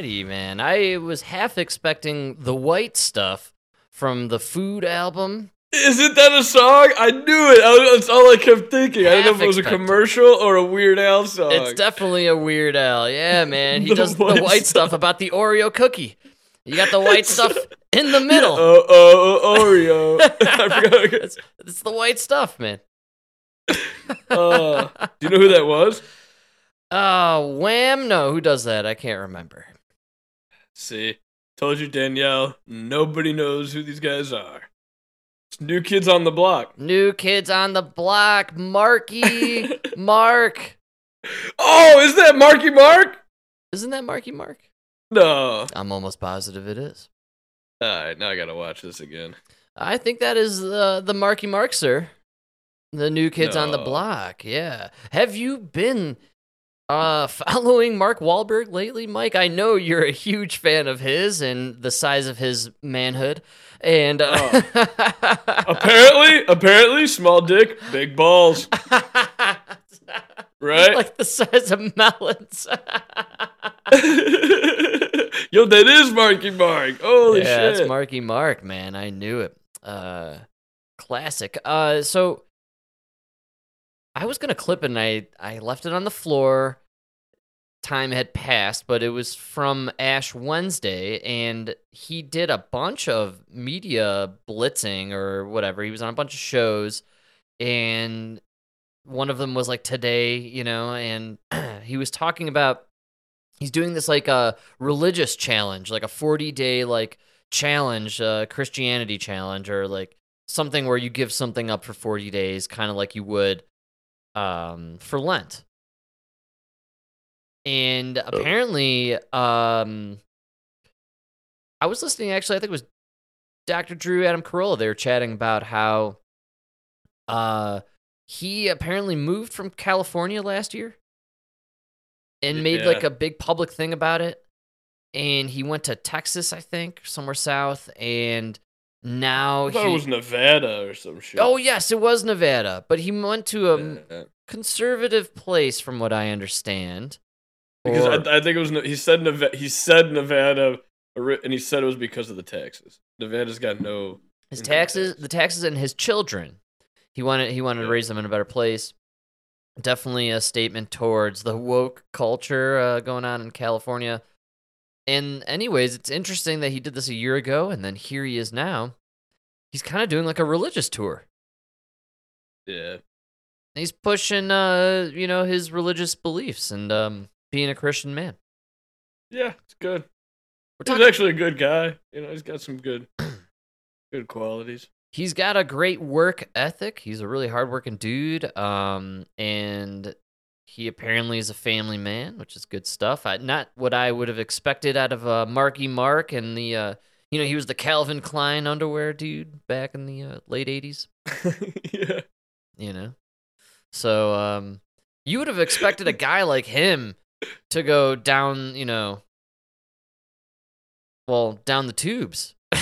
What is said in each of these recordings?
Alrighty, man. I was half expecting the white stuff from the food album. Isn't that a song? I knew it. I, that's all I kept thinking. I didn't know if it was a commercial or a Weird Al song. It's definitely a Weird Al. Yeah, man. He The does the white white stuff about the Oreo cookie. You got the white stuff in the middle. Oh, oh, oh, Oreo. I forgot. It's, it's the white stuff, man. Uh, do you know who that was? Oh, Wham! No, who does that? I can't remember. See, told you, Danielle. Nobody knows who these guys are. It's new kids on the block. New kids on the block. Marky Mark. Oh, is that Marky Mark? Isn't that Marky Mark? No. I'm almost positive it is. All right, now I gotta watch this again. I think that is uh, the Marky Mark, sir. The new kids on the block. Yeah. Have you been uh, following Mark Wahlberg lately, Mike? I know you're a huge fan of his and the size of his manhood. And uh, Apparently, apparently, small dick, big balls. Right? like the size of melons. Yo, that is Marky Mark. Holy yeah, shit. that's Marky Mark, man. I knew it. Uh, classic. Uh, so I was gonna clip it, and I I left it on the floor. Time had passed, but it was from Ash Wednesday, and he did a bunch of media blitzing or whatever. He was on a bunch of shows, and one of them was like today, you know, and he was talking about he's doing this like a religious challenge, like a 40 day like challenge, uh, Christianity challenge, or like something where you give something up for 40 days, kind of like you would um, for Lent. And apparently, um, I was listening. Actually, I think it was Dr. Drew Adam Carolla. They were chatting about how uh, he apparently moved from California last year and made like a big public thing about it. And he went to Texas, I think, somewhere south, and now I thought he. it was Nevada or some shit. oh yes, it was Nevada, but he went to a Yeah. conservative place, from what I understand. Because Or- I, I think it was he said Nevada, he said Nevada, and he said it was because of the taxes. Nevada's got no. his taxes, tax. the taxes, and his children. He wanted he wanted to raise them in a better place. Definitely a statement towards the woke culture uh, going on in California. And anyways, it's interesting that he did this a year ago, and then here he is now. He's kind of doing like a religious tour. Yeah. He's pushing, uh, you know, his religious beliefs and um, being a Christian man. Yeah, it's good. We're He's talking actually a good guy. You know, he's got some good, good qualities. he's got a great work ethic. He's a really hardworking dude. Um, and he apparently is a family man, which is good stuff. I, not what I would have expected out of uh, Marky Mark and the, uh, you know, he was the Calvin Klein underwear dude back in the uh, late '80s. yeah. You know, so um, you would have expected a guy like him to go down, you know, well, down the tubes.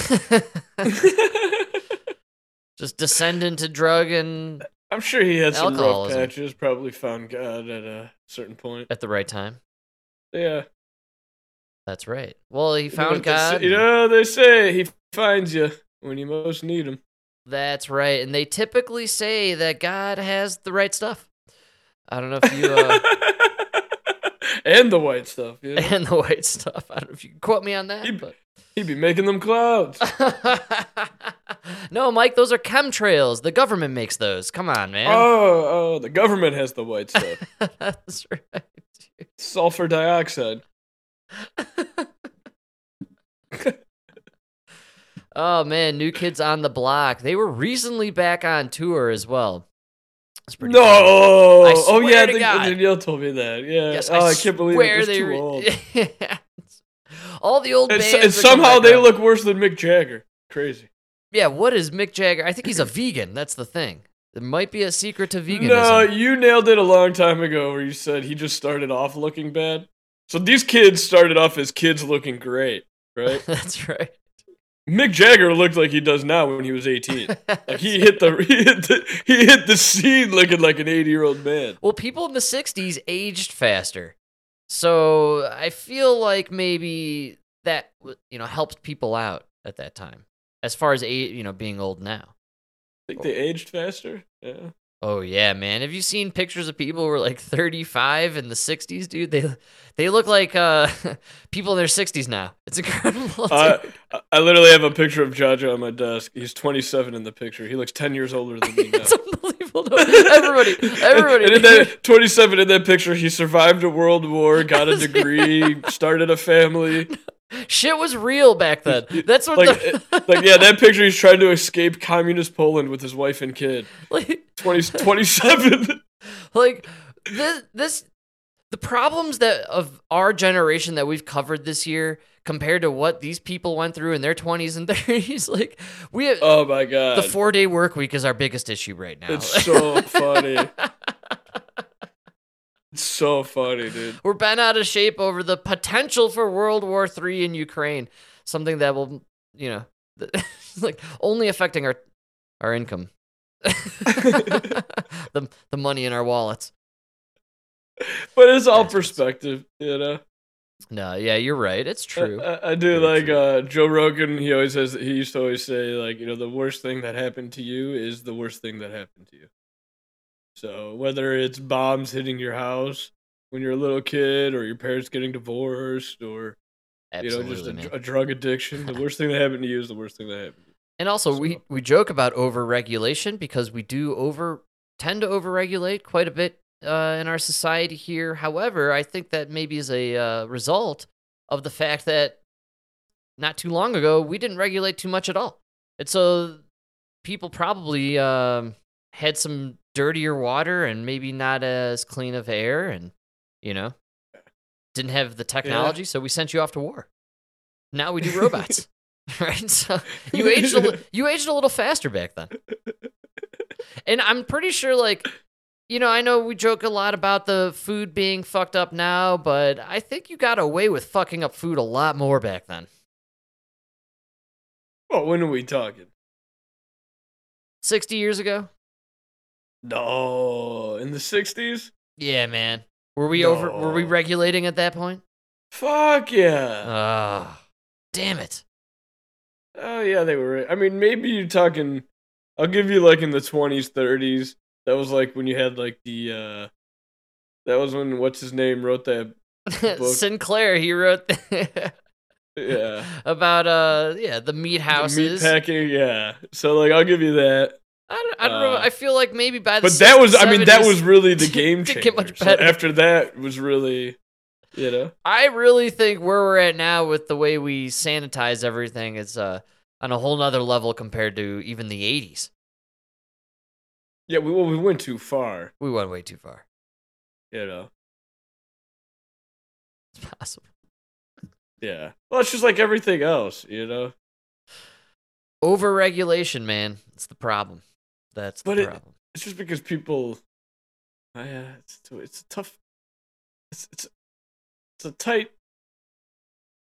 Just descend into drug and I'm sure he had some rough Alcoholism. patches. Probably found God at a certain point. at the right time. Yeah. That's right. Well, he You know found they say- God. You know they say he finds you when you most need him. That's right. And they typically say that God has the right stuff. I don't know if you uh, and the white stuff. Yeah. and the white stuff. I don't know if you can quote me on that, He- but He'd be making them clouds. no, Mike, those are chemtrails. The government makes those. Come on, man. Oh, oh, the government has the white stuff. That's right. Sulfur dioxide. Oh man, New Kids on the Block. They were recently back on tour as well. Pretty No. cool. Oh yeah, I think God. Danielle told me that. Yeah. Yes, oh, I, can't believe it. they too re- old. All the old And, bands. and somehow they on. look worse than Mick Jagger. Crazy. Yeah, what is Mick Jagger? I think he's a vegan. That's the thing. There might be a secret to veganism. No, you nailed it a long time ago where you said he just started off looking bad. So these kids started off as kids looking great, right? That's right. Mick Jagger looked like he does now when he was 18. Like he hit the he hit the he hit the scene looking like an 80 year old man. well, people in the '60s aged faster, so I feel like maybe that you know helped people out at that time, as far as you know being old now. I think they aged faster? Yeah. Oh yeah, man. Have you seen pictures of people who are like 35 in the 60s, dude? They they look like uh people in their 60s now. It's incredible. Uh. I- literally have a picture of Jaja on my desk. He's 27 in the picture. He looks 10 years older than me now. it's unbelievable. No, everybody, everybody. And in that 27 in that picture, he survived a world war, got a degree, started a family. Shit was real back then. That's what Like, the, like yeah, that picture he's trying to escape communist Poland with his wife and kid. like 20, 27. like this this the problems that of our generation that we've covered this year compared to what these people went through in their 20s and 30s like we have, Oh my god. the 4-day work week is our biggest issue right now. It's so funny. It's so funny, dude. We're bent out of shape over the potential for World War III in Ukraine, something that will, you know, like only affecting our our income, the the money in our wallets. But it's all perspective, you know. No, yeah, you're right. It's true. I, I- I do Very like uh, Joe Rogan. He always says he used to always say like you know the worst thing that happened to you is the worst thing that happened to you. So whether it's bombs hitting your house when you're a little kid, or your parents getting divorced, or Absolutely, you know just a, a drug addiction, the worst thing that happened to you is the worst thing that happened. And also, we we joke about overregulation because we do over tend to overregulate quite a bit uh, in our society here. However, I think that maybe is a uh, result of the fact that not too long ago we didn't regulate too much at all, and so people probably um, had some dirtier water and maybe not as clean of air, and you know didn't have the technology, so we sent you off to war. Now we do robots. right? So you aged a you aged a little faster back then. And I'm pretty sure like you know, I know we joke a lot about the food being fucked up now, but I think you got away with fucking up food a lot more back then. Well, when are we talking? 60 years ago? No, in the '60s. Yeah, man. Were we over were we regulating at that point? Fuck yeah. Ah. damn it. Oh yeah, they were. I mean, maybe you're talking. I'll give you like in the 20s, 30s. That was like when you had like the. uh That was when what's his name wrote that. Book. Sinclair, he wrote Yeah. about uh yeah, the meat the meat packing. Yeah. So like, I'll give you that. I don't, I don't know. Uh, I feel like maybe by the But that was. I mean, that was really the game get changer. much So after that was really, you know. I really think where we're at now with the way we sanitize everything is uh, on a whole nother level compared to even the 80s. Yeah, we well, we went too far. We went way too far. You know. It's possible. Yeah. Well, it's just like everything else. You know. Overregulation, man. It's the problem. That's the But it- it's just because people uh, yeah it's it's a tough it's it's it's a tight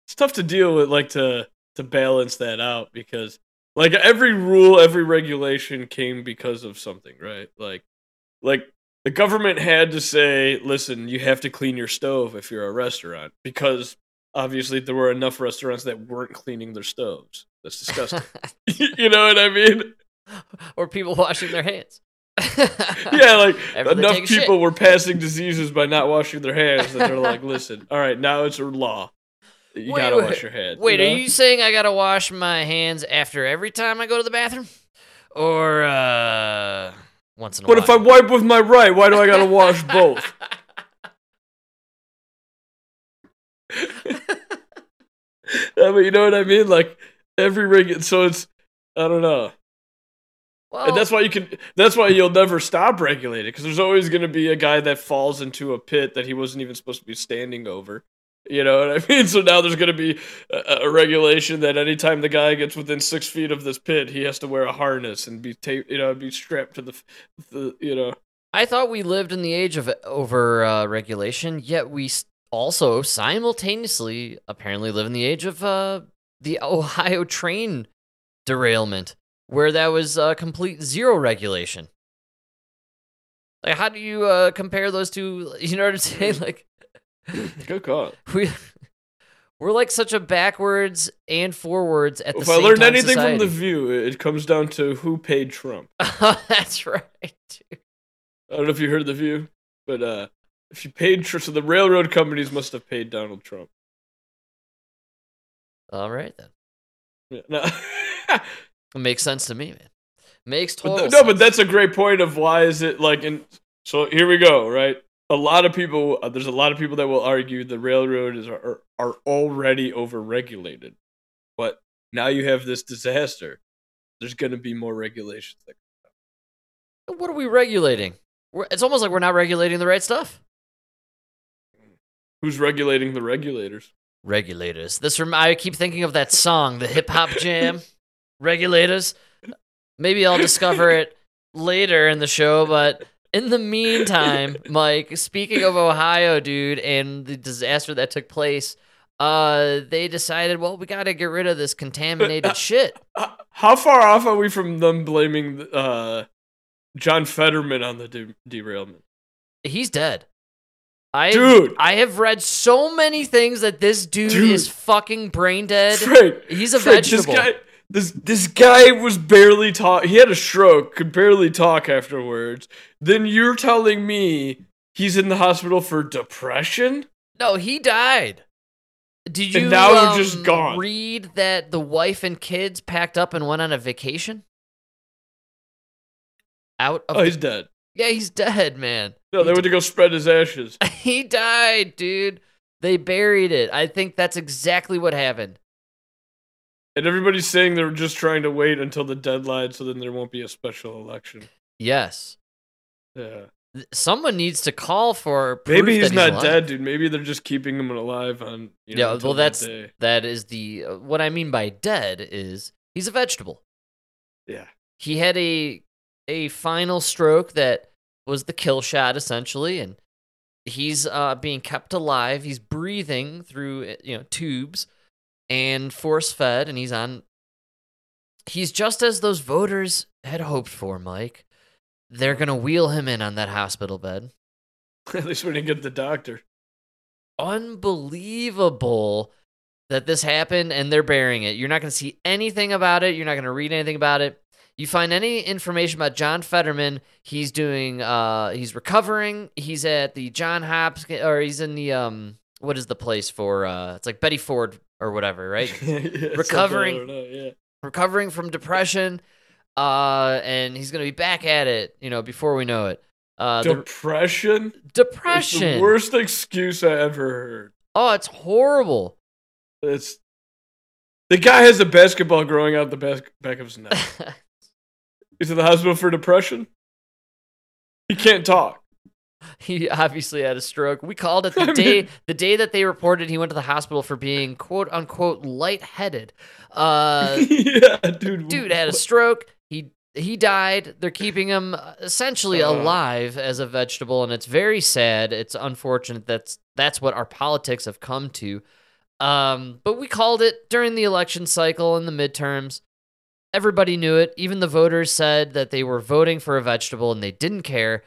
it's tough to deal with like to to balance that out because like every rule every regulation came because of something right? Like like the government had to say listen you have to clean your stove if you're a restaurant because obviously there were enough restaurants that weren't cleaning their stoves. That's disgusting. You know what i mean or people washing their hands. yeah, like enough a shit. people were passing diseases by not washing their hands that they're like, listen, all right, now it's a law. You Wait, gotta wait, wash your hands. Wait, you are you saying I gotta wash my hands after every time I go to the bathroom? Or uh once in a But while? But if I wipe with my right, why do I gotta wash both? I mean, you know what I mean? Like every rig. So it's I don't know, well, and that's why you can. That's why you'll never stop regulating because there's always gonna be a guy that falls into a pit that he wasn't even supposed to be standing over. You know what I mean? So now there's going to be a, a regulation that anytime the guy gets within six feet of this pit, he has to wear a harness and be taped, you know, be strapped to the, the you know. I thought we lived in the age of over uh, regulation, yet we also simultaneously apparently live in the age of uh, the Ohio train derailment where that was uh, complete zero regulation. Like, how do you uh, compare those two? You know what I'm saying? Like, Good call. we we're like such a backwards and forwards at the If same time. If I learned anything from the. View, it comes down to who paid Trump. That's right. Dude. I don't know if you heard the View, but uh, if you paid, Tr- so the railroad companies must have paid Donald Trump. All right then. Yeah, no. It makes sense to me, man. Makes But total th- sense. no, but that's a great point of why is it like in so here we go, right? A lot of people uh, there's a lot of people that will argue the railroad is are, are already overregulated. But now you have this disaster. There's going to be more regulations. That, what are we regulating? We're, it's almost like we're not regulating the right stuff. who's regulating the regulators? Regulators. This rem- I keep thinking of that song, the hip hop jam. Regulators. Maybe I'll discover it later in the show, but in the meantime, Mike, speaking of Ohio, dude, and the disaster that took place, uh, they decided, well, we got to get rid of this contaminated shit. Uh, How far off are we from them blaming uh, John Fetterman on the de- derailment? He's dead. I Dude. I have read so many things that this dude, Dude. is fucking brain dead. Frank, He's a Frank, vegetable. This guy, this this guy was barely talk. He had a stroke, could barely talk afterwards. Then you're telling me he's in the hospital for depression? No, he died. Did you And now um, you're just gone. read that the wife and kids packed up and went on a vacation? Out of Oh, the- he's dead. yeah, he's dead, man. No, they went to go spread his ashes. he died, dude. They buried it. I think that's exactly what happened. And everybody's saying they're just trying to wait until the deadline so then there won't be a special election. Yes. Yeah. Someone needs to call for proof Maybe that he's not alive. dead, dude. Maybe they're just keeping him alive on. You know, Yeah, well, that that's day. that is the uh, what I mean by dead is he's a vegetable. yeah. He had a a final stroke that was the kill shot essentially, and he's uh, being kept alive. He's breathing through uh, you know tubes and force fed, and he's on. He's just as those voters had hoped for, Mike. They're gonna wheel him in on that hospital bed. At least we didn't get the doctor. unbelievable that this happened and they're burying it. You're not going to see anything about it. You're not going to read anything about it. You find any information about John Fetterman, he's doing uh he's recovering. He's at the John Hopkins or he's in the um what is the place for uh it's like Betty Ford or whatever, right? Yeah, Recovering. Know, yeah. recovering from depression uh and he's going to be back at it, you know, before we know it. Uh the Depression? That's depression. the worst excuse I ever heard. Oh, it's horrible. It's the guy has a basketball growing out the back, back of his neck. He's in the hospital for depression. He can't talk. he obviously had a stroke. We called it the day the day that they reported he went to the hospital for being quote unquote lightheaded. Uh yeah, dude. dude had a stroke. He he died. They're keeping him uh, essentially Uh. alive as a vegetable and it's very sad. It's unfortunate that's that's what our politics have come to. Um but we called it during the election cycle in the midterms. Everybody knew it. Even the voters said that they were voting for a vegetable and they didn't care.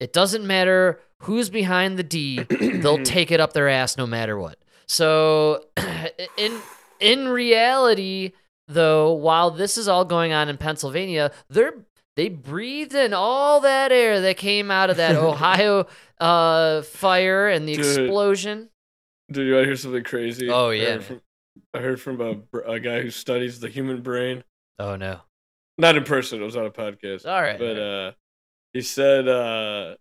It doesn't matter who's behind the D, they'll take it up their ass no matter what. So in in reality though, while this is all going on in Pennsylvania, they're they breathed in all that air that came out of that Ohio uh, fire and the Dude. explosion. Dude, you want to hear something crazy? Oh, I yeah, heard from, I heard from a, a guy who studies the human brain. Oh no! Not in person. It was on a podcast. All right, But uh, he said uh,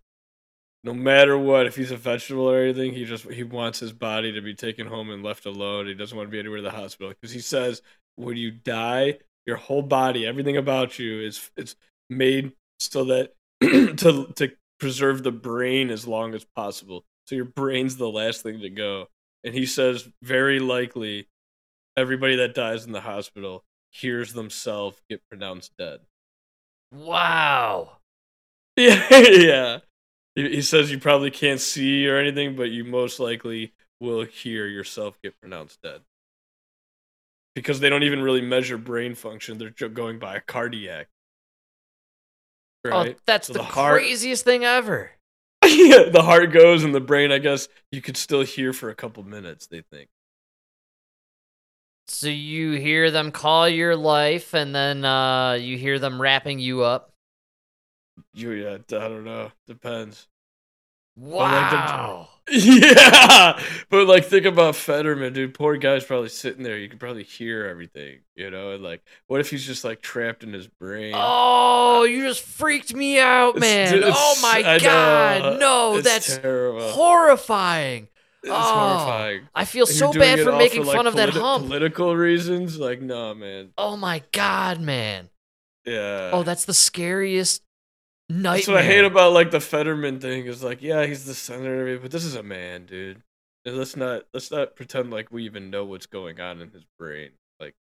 no matter what, if he's a vegetable or anything, he just he wants his body to be taken home and left alone. He doesn't want to be anywhere in the hospital because he says when you die, your whole body, everything about you is it's made so that to to preserve the brain as long as possible. So your brain's the last thing to go. And he says very likely everybody that dies in the hospital hears themselves get pronounced dead. wow. Yeah, yeah. He says you probably can't see or anything, but you most likely will hear yourself get pronounced dead. because they don't even really measure brain function. They're going by a cardiac. Right? Oh, that's So the, the heart- craziest thing ever. yeah, the heart goes and the brain, I guess, you could still hear for a couple minutes, they think. So you hear them call your life, and then uh, you hear them wrapping you up. You, yeah, I don't know. Depends. like the- Wow. Yeah, but like think about Fetterman, dude. Poor guy's probably sitting there. You can probably hear everything, you know. And like, what if he's just like trapped in his brain? Oh, you just freaked me out, man. it's- oh my I know, god. No, it's that's terrible. horrifying. It's oh, horrifying. I feel so bad for making like, fun of that hump. Political reasons, like, no, man. Oh my god, man. Yeah. Oh, that's the scariest nightmare. That's what I hate about like the Fetterman thing is like, yeah, he's the senator, but this is a man, dude. And let's not let's not pretend like we even know what's going on in his brain. Like,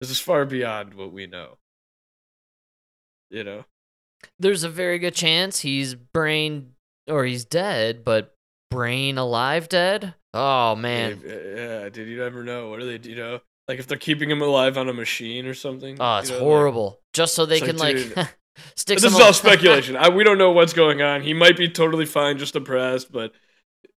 this is far beyond what we know. You know. There's a very good chance he's brain or he's dead, but brain alive dead. Oh man. Yeah, dude, you never know. What are they? You know, like if they're keeping him alive on a machine or something. Oh, you it's know, like- horrible. Just so they can like, like, dude, stick. this is all speculation. I, we don't know what's going on. He might be totally fine, just depressed, but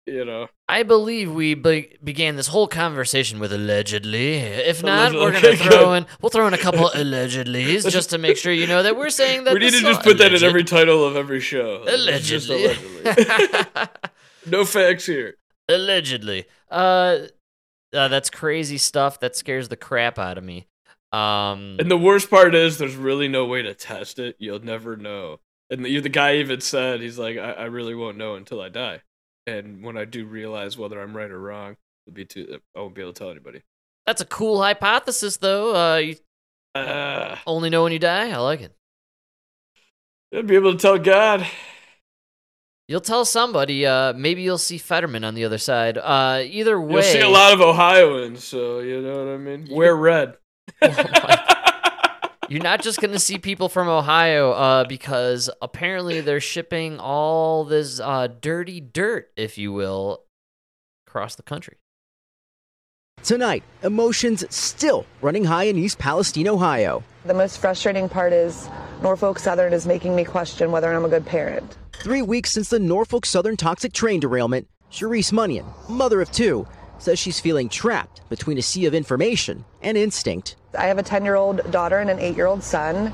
you know. I believe we be- began this whole conversation with allegedly. If not, Allegedly. we're gonna throw in we'll throw in a couple allegedlys just to make sure you know that we're saying that we need to just put that in every title of every show. Like, it's just allegedly. allegedly. no facts here. allegedly. Uh, uh, that's crazy stuff. That scares the crap out of me. Um, And the worst part is, there's really no way to test it. You'll never know. And the, the guy even said, he's like, I, I really won't know until I die. And when I do realize whether I'm right or wrong, it'll be too. I won't be able to tell anybody. that's a cool hypothesis, though. Uh, you Uh, only know when you die. I like it. I'll be able to tell God. You'll tell somebody. Uh, maybe you'll see Fetterman on the other side. Uh, either way, You'll see a lot of Ohioans, so you know what I mean. Wear red. You're not just gonna see people from Ohio, uh, because apparently they're shipping all this uh, dirty dirt, if you will, across the country. Tonight, emotions still running high in East Palestine, Ohio. The most frustrating part is Norfolk Southern is making me question whether I'm a good parent. Three weeks since the Norfolk Southern toxic train derailment, Cherise Munyon, mother of two, says she's feeling trapped between a sea of information and instinct. I have a 10 year old daughter and an 8 year old son.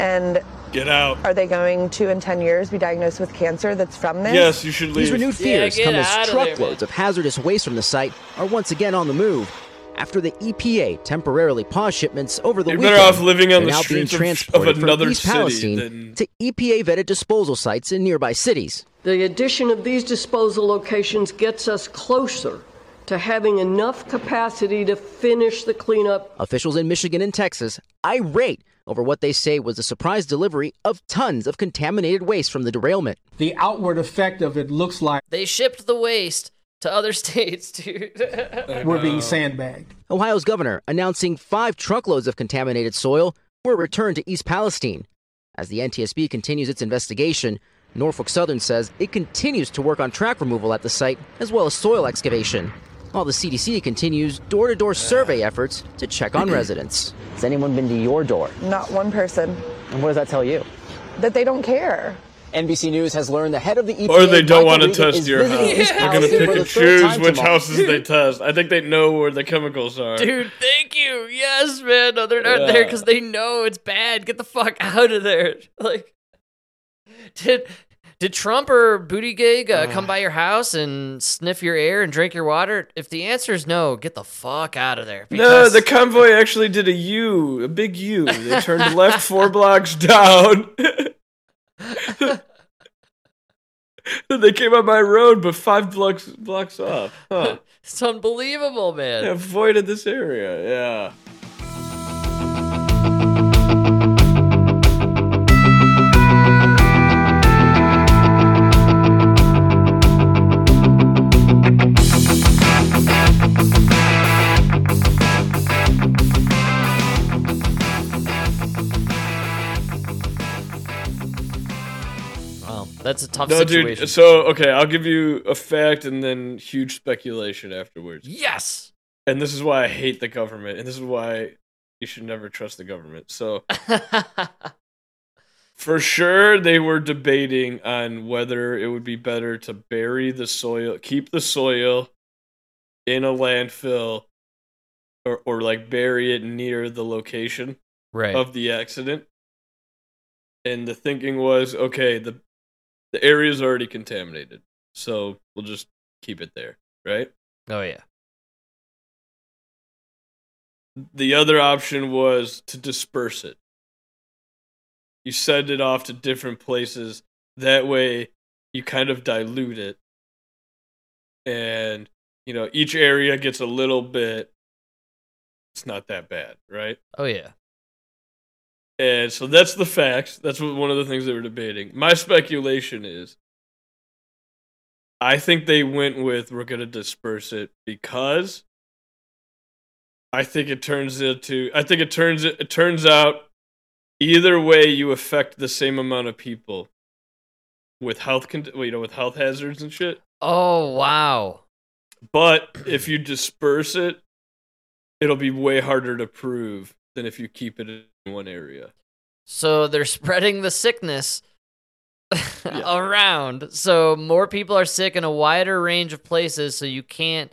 And Get out. are they going to, in 10 years, be diagnosed with cancer that's from this? Yes, you should leave. These renewed fears get come as of there, truckloads man. of hazardous waste from the site are once again on the move after the EPA temporarily paused shipments over the You're weekend. better off living on They're the now being streets of- of transported another from East city Palestine than- to EPA vetted disposal sites in nearby cities. The addition of these disposal locations gets us closer to having enough capacity to finish the cleanup Officials in Michigan and Texas irate over what they say was a surprise delivery of tons of contaminated waste from the derailment. the outward effect of it looks like They shipped the waste to other states, dude. we're being sandbagged. Ohio's governor announcing five truckloads of contaminated soil were returned to East Palestine. As the NTSB continues its investigation, Norfolk Southern says it continues to work on track removal at the site as well as soil excavation, while the CDC continues door to door survey efforts to check on residents. Has anyone been to your door? Not one person. And what does that tell you? That they don't care. NBC News has learned the head of the EPA, Or they don't Michael want to Regan, test is your visiting house. East They're gonna pick and choose which tomorrow. houses they test. I think they know where the chemicals are. Dude, thank you. Yes, man. No, they're not there because they know it's bad. Get the fuck out of there. Like, did did Trump or Buttigieg uh, come by your house and sniff your air and drink your water? If the answer is no, get the fuck out of there. No, because- the convoy actually did a U, a big U. They turned left four blocks down. they came on my road, but five blocks blocks off. Huh. it's unbelievable, man. They avoided this area. Yeah. That's a tough No, situation. dude. So okay, I'll give you a fact and then huge speculation afterwards. yes. and this is why I hate the government, and this is why you should never trust the government. So for sure, they were debating on whether it would be better to bury the soil, keep the soil in a landfill, or or like bury it near the location right. of the accident. And the thinking was, okay, the the area is already contaminated, so we'll just keep it there, right? oh yeah. The other option was to disperse it. You send it off to different places. That way, you kind of dilute it. And, you know, each area gets a little bit. It's not that bad, right? Oh yeah. And so that's the facts. That's what, one of the things they were debating. My speculation is I think they went with we're going to disperse it because I think it turns into I think it turns it, turns out either way you affect the same amount of people with health con- you know with health hazards and shit. Oh wow. But if you disperse it, it'll be way harder to prove than if you keep it one area. So they're spreading the sickness Yeah. around. So more people are sick in a wider range of places. So you can't.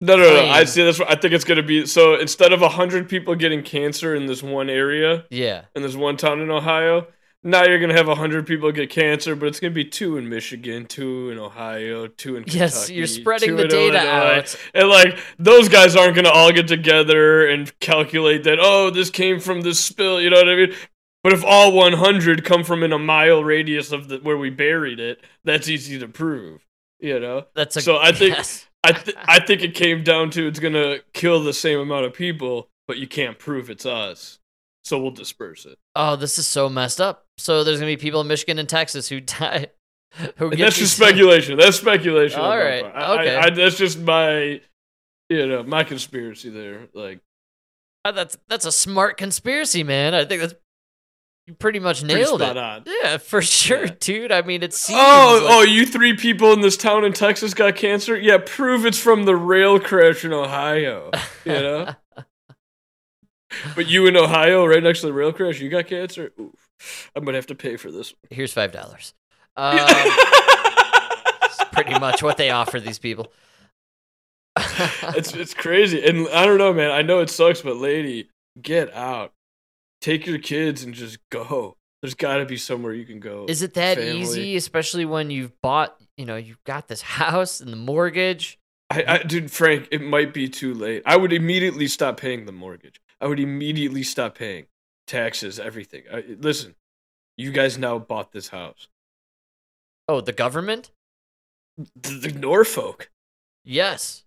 No, no, no. I see. That's. What, I think it's gonna be. So instead of hundred people getting cancer in this one area Yeah. in this one town in Ohio, now you're gonna have hundred people get cancer, but it's gonna be two in Michigan, two in Ohio, two in Kentucky. Yes, you're spreading the data Illinois. out. and like those guys aren't gonna all get together and calculate that. Oh, this came from this spill. You know what I mean? But if all 100 come from in a mile radius of the, where we buried it, that's easy to prove. You know. That's a. So I think- yes. I th- I think it came down to it's gonna kill the same amount of people, but you can't prove it's us, so we'll disperse it. Oh, this is so messed up. So there's gonna be people in Michigan and Texas who die. Who get that's just these- speculation. That's speculation. All right. I- okay. I, I, that's just my, you know, my conspiracy there. Like Uh, That's that's a smart conspiracy, man. I think that's you pretty much pretty nailed spot it. on. Yeah, for sure, Yeah. dude. I mean, it seems. Oh, like- oh! You three people in this town in Texas got cancer. Yeah, prove it's from the rail crash in Ohio. You know, but you in Ohio, right next to the rail crash, you got cancer. Oof. I'm gonna have to pay for this. Here's five dollars. Um, it's pretty much what they offer these people. it's it's crazy, and I don't know, man. I know it sucks, but lady, get out. Take your kids and just go. There's got to be somewhere you can go. Is it that Family. easy, especially when you've bought, you know, you've got this house and the mortgage? I, I, dude, Frank, it might be too late. I would immediately stop paying the mortgage. I would immediately stop paying taxes, everything. I, listen, you guys now bought this house. Oh, the government? The, the Norfolk. Yes.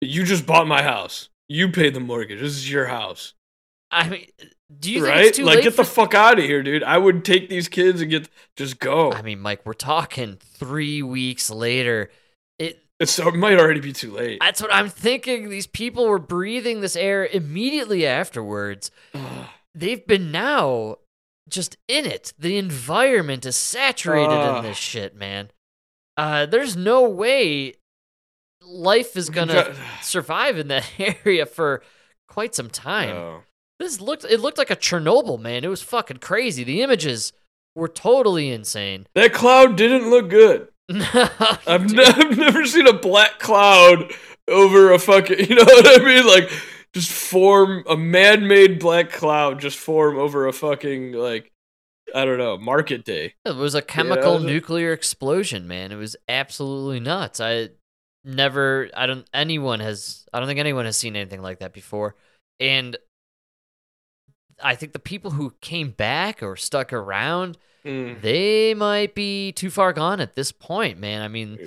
You just bought my house. You paid the mortgage. This is your house, I mean, do you think right? it's too Like, get the fuck out of here, dude. I would take these kids and get just go. I mean, Mike, we're talking three weeks later. It It's, it might already be too late. that's what I'm thinking. These people were breathing this air immediately afterwards. They've been now just in it. The environment is saturated Ugh. in this shit, man. Uh, there's no way life is gonna survive in that area for quite some time. No. This looked it looked like a Chernobyl, man. It was fucking crazy. The images were totally insane. That cloud didn't look good. I've, ne- I've never seen a black cloud over a fucking, you know what I mean? Like, just form a man made black cloud, just form over a fucking, like, I don't know, market day. It was a chemical nuclear explosion, man. It was absolutely nuts. I never I don't anyone has I don't think anyone has seen anything like that before. And I think the people who came back or stuck around, Mm. they might be too far gone at this point, man. I mean,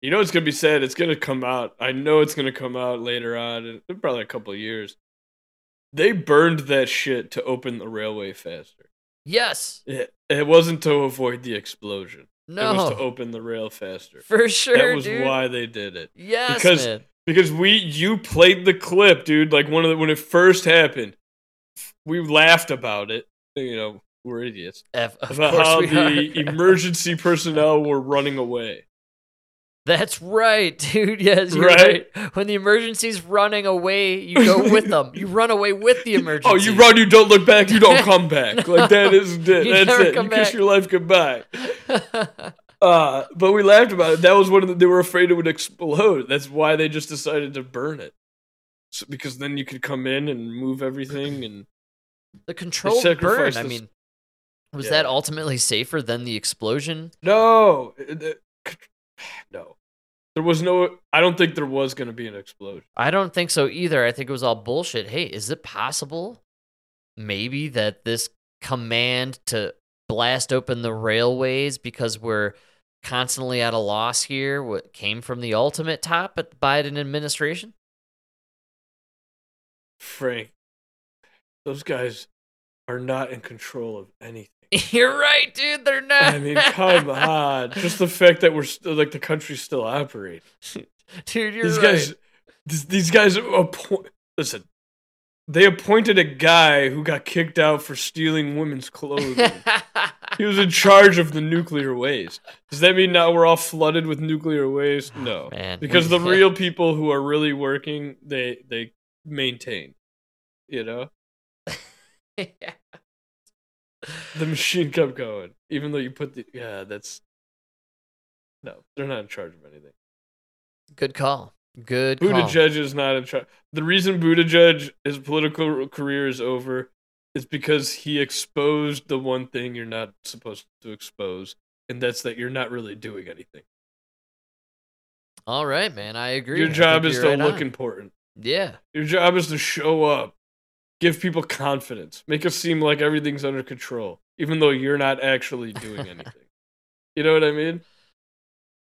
You know it's going to be said? It's going to come out. I know it's going to come out later on, in probably a couple of years. They burned that shit to open the railway faster. yes. It, it wasn't to avoid the explosion. No. It was to open the rail faster. For sure, that was dude. why they did it. Yes, because- man. because we you played the clip, dude. Like one of the when it first happened, we laughed about it. You know, we're idiots F- of about course how we the are. emergency personnel were running away. That's right, dude. Yes, you're Right? right. When the emergency's running away, you go with them. You run away with the emergency. Oh, you run, you don't look back, you don't come back. Like that is it. You That's never it. come you kiss your life goodbye. Uh, but we laughed about it. That was one of the, they were afraid it would explode. That's why they just decided to burn it. So, because then you could come in and move everything and the controlled burn. I mean, was Yeah. that ultimately safer than the explosion? no, no. There was no. I don't think there was going to be an explosion. I don't think so either. I think it was all bullshit. Hey, is it possible maybe that this command to blast open the railways because we're constantly at a loss here what came from the ultimate top at the Biden administration? Frank, those guys are not in control of anything. You're right, dude. They're not. I mean, come on. Just the fact that we're still like the country still operating. dude, you're these right. guys, these, these guys appoint. Listen, they appointed a guy who got kicked out for stealing women's clothing. he was in charge of the nuclear waste. Does that mean now we're all flooded with nuclear waste? Ah, no, Man, because the real people who are really working, they they maintain. You know, the machine kept going, even though you put the yeah. That's no, they're not in charge of anything. Good call. Good call. Buttigieg is not in charge. The reason Buttigieg, his political career is over, is because he exposed the one thing you're not supposed to expose, and that's that you're not really doing anything. All right, man. I agree. Your job is to right look on. important. Yeah. Your job is to show up, give people confidence, make it seem like everything's under control, even though you're not actually doing anything. you know what I mean?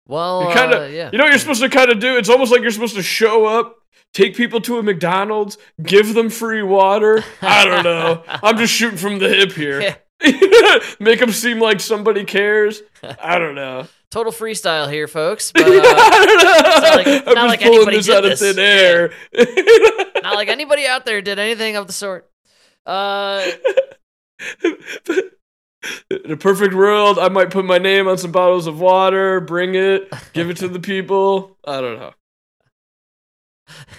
Well, You kind of, uh, yeah. you know what you're supposed to kind of do? It's almost like you're supposed to show up, take people to a McDonald's, give them free water. I don't know. I'm just shooting from the hip here. Yeah. Make them seem like somebody cares. I don't know. Total freestyle here, folks. But uh, I don't know. not like- not like anybody this did this. Yeah. air. not like anybody out there did anything of the sort. Uh, In a perfect world, I might put my name on some bottles of water, bring it, give it to the people. I don't know.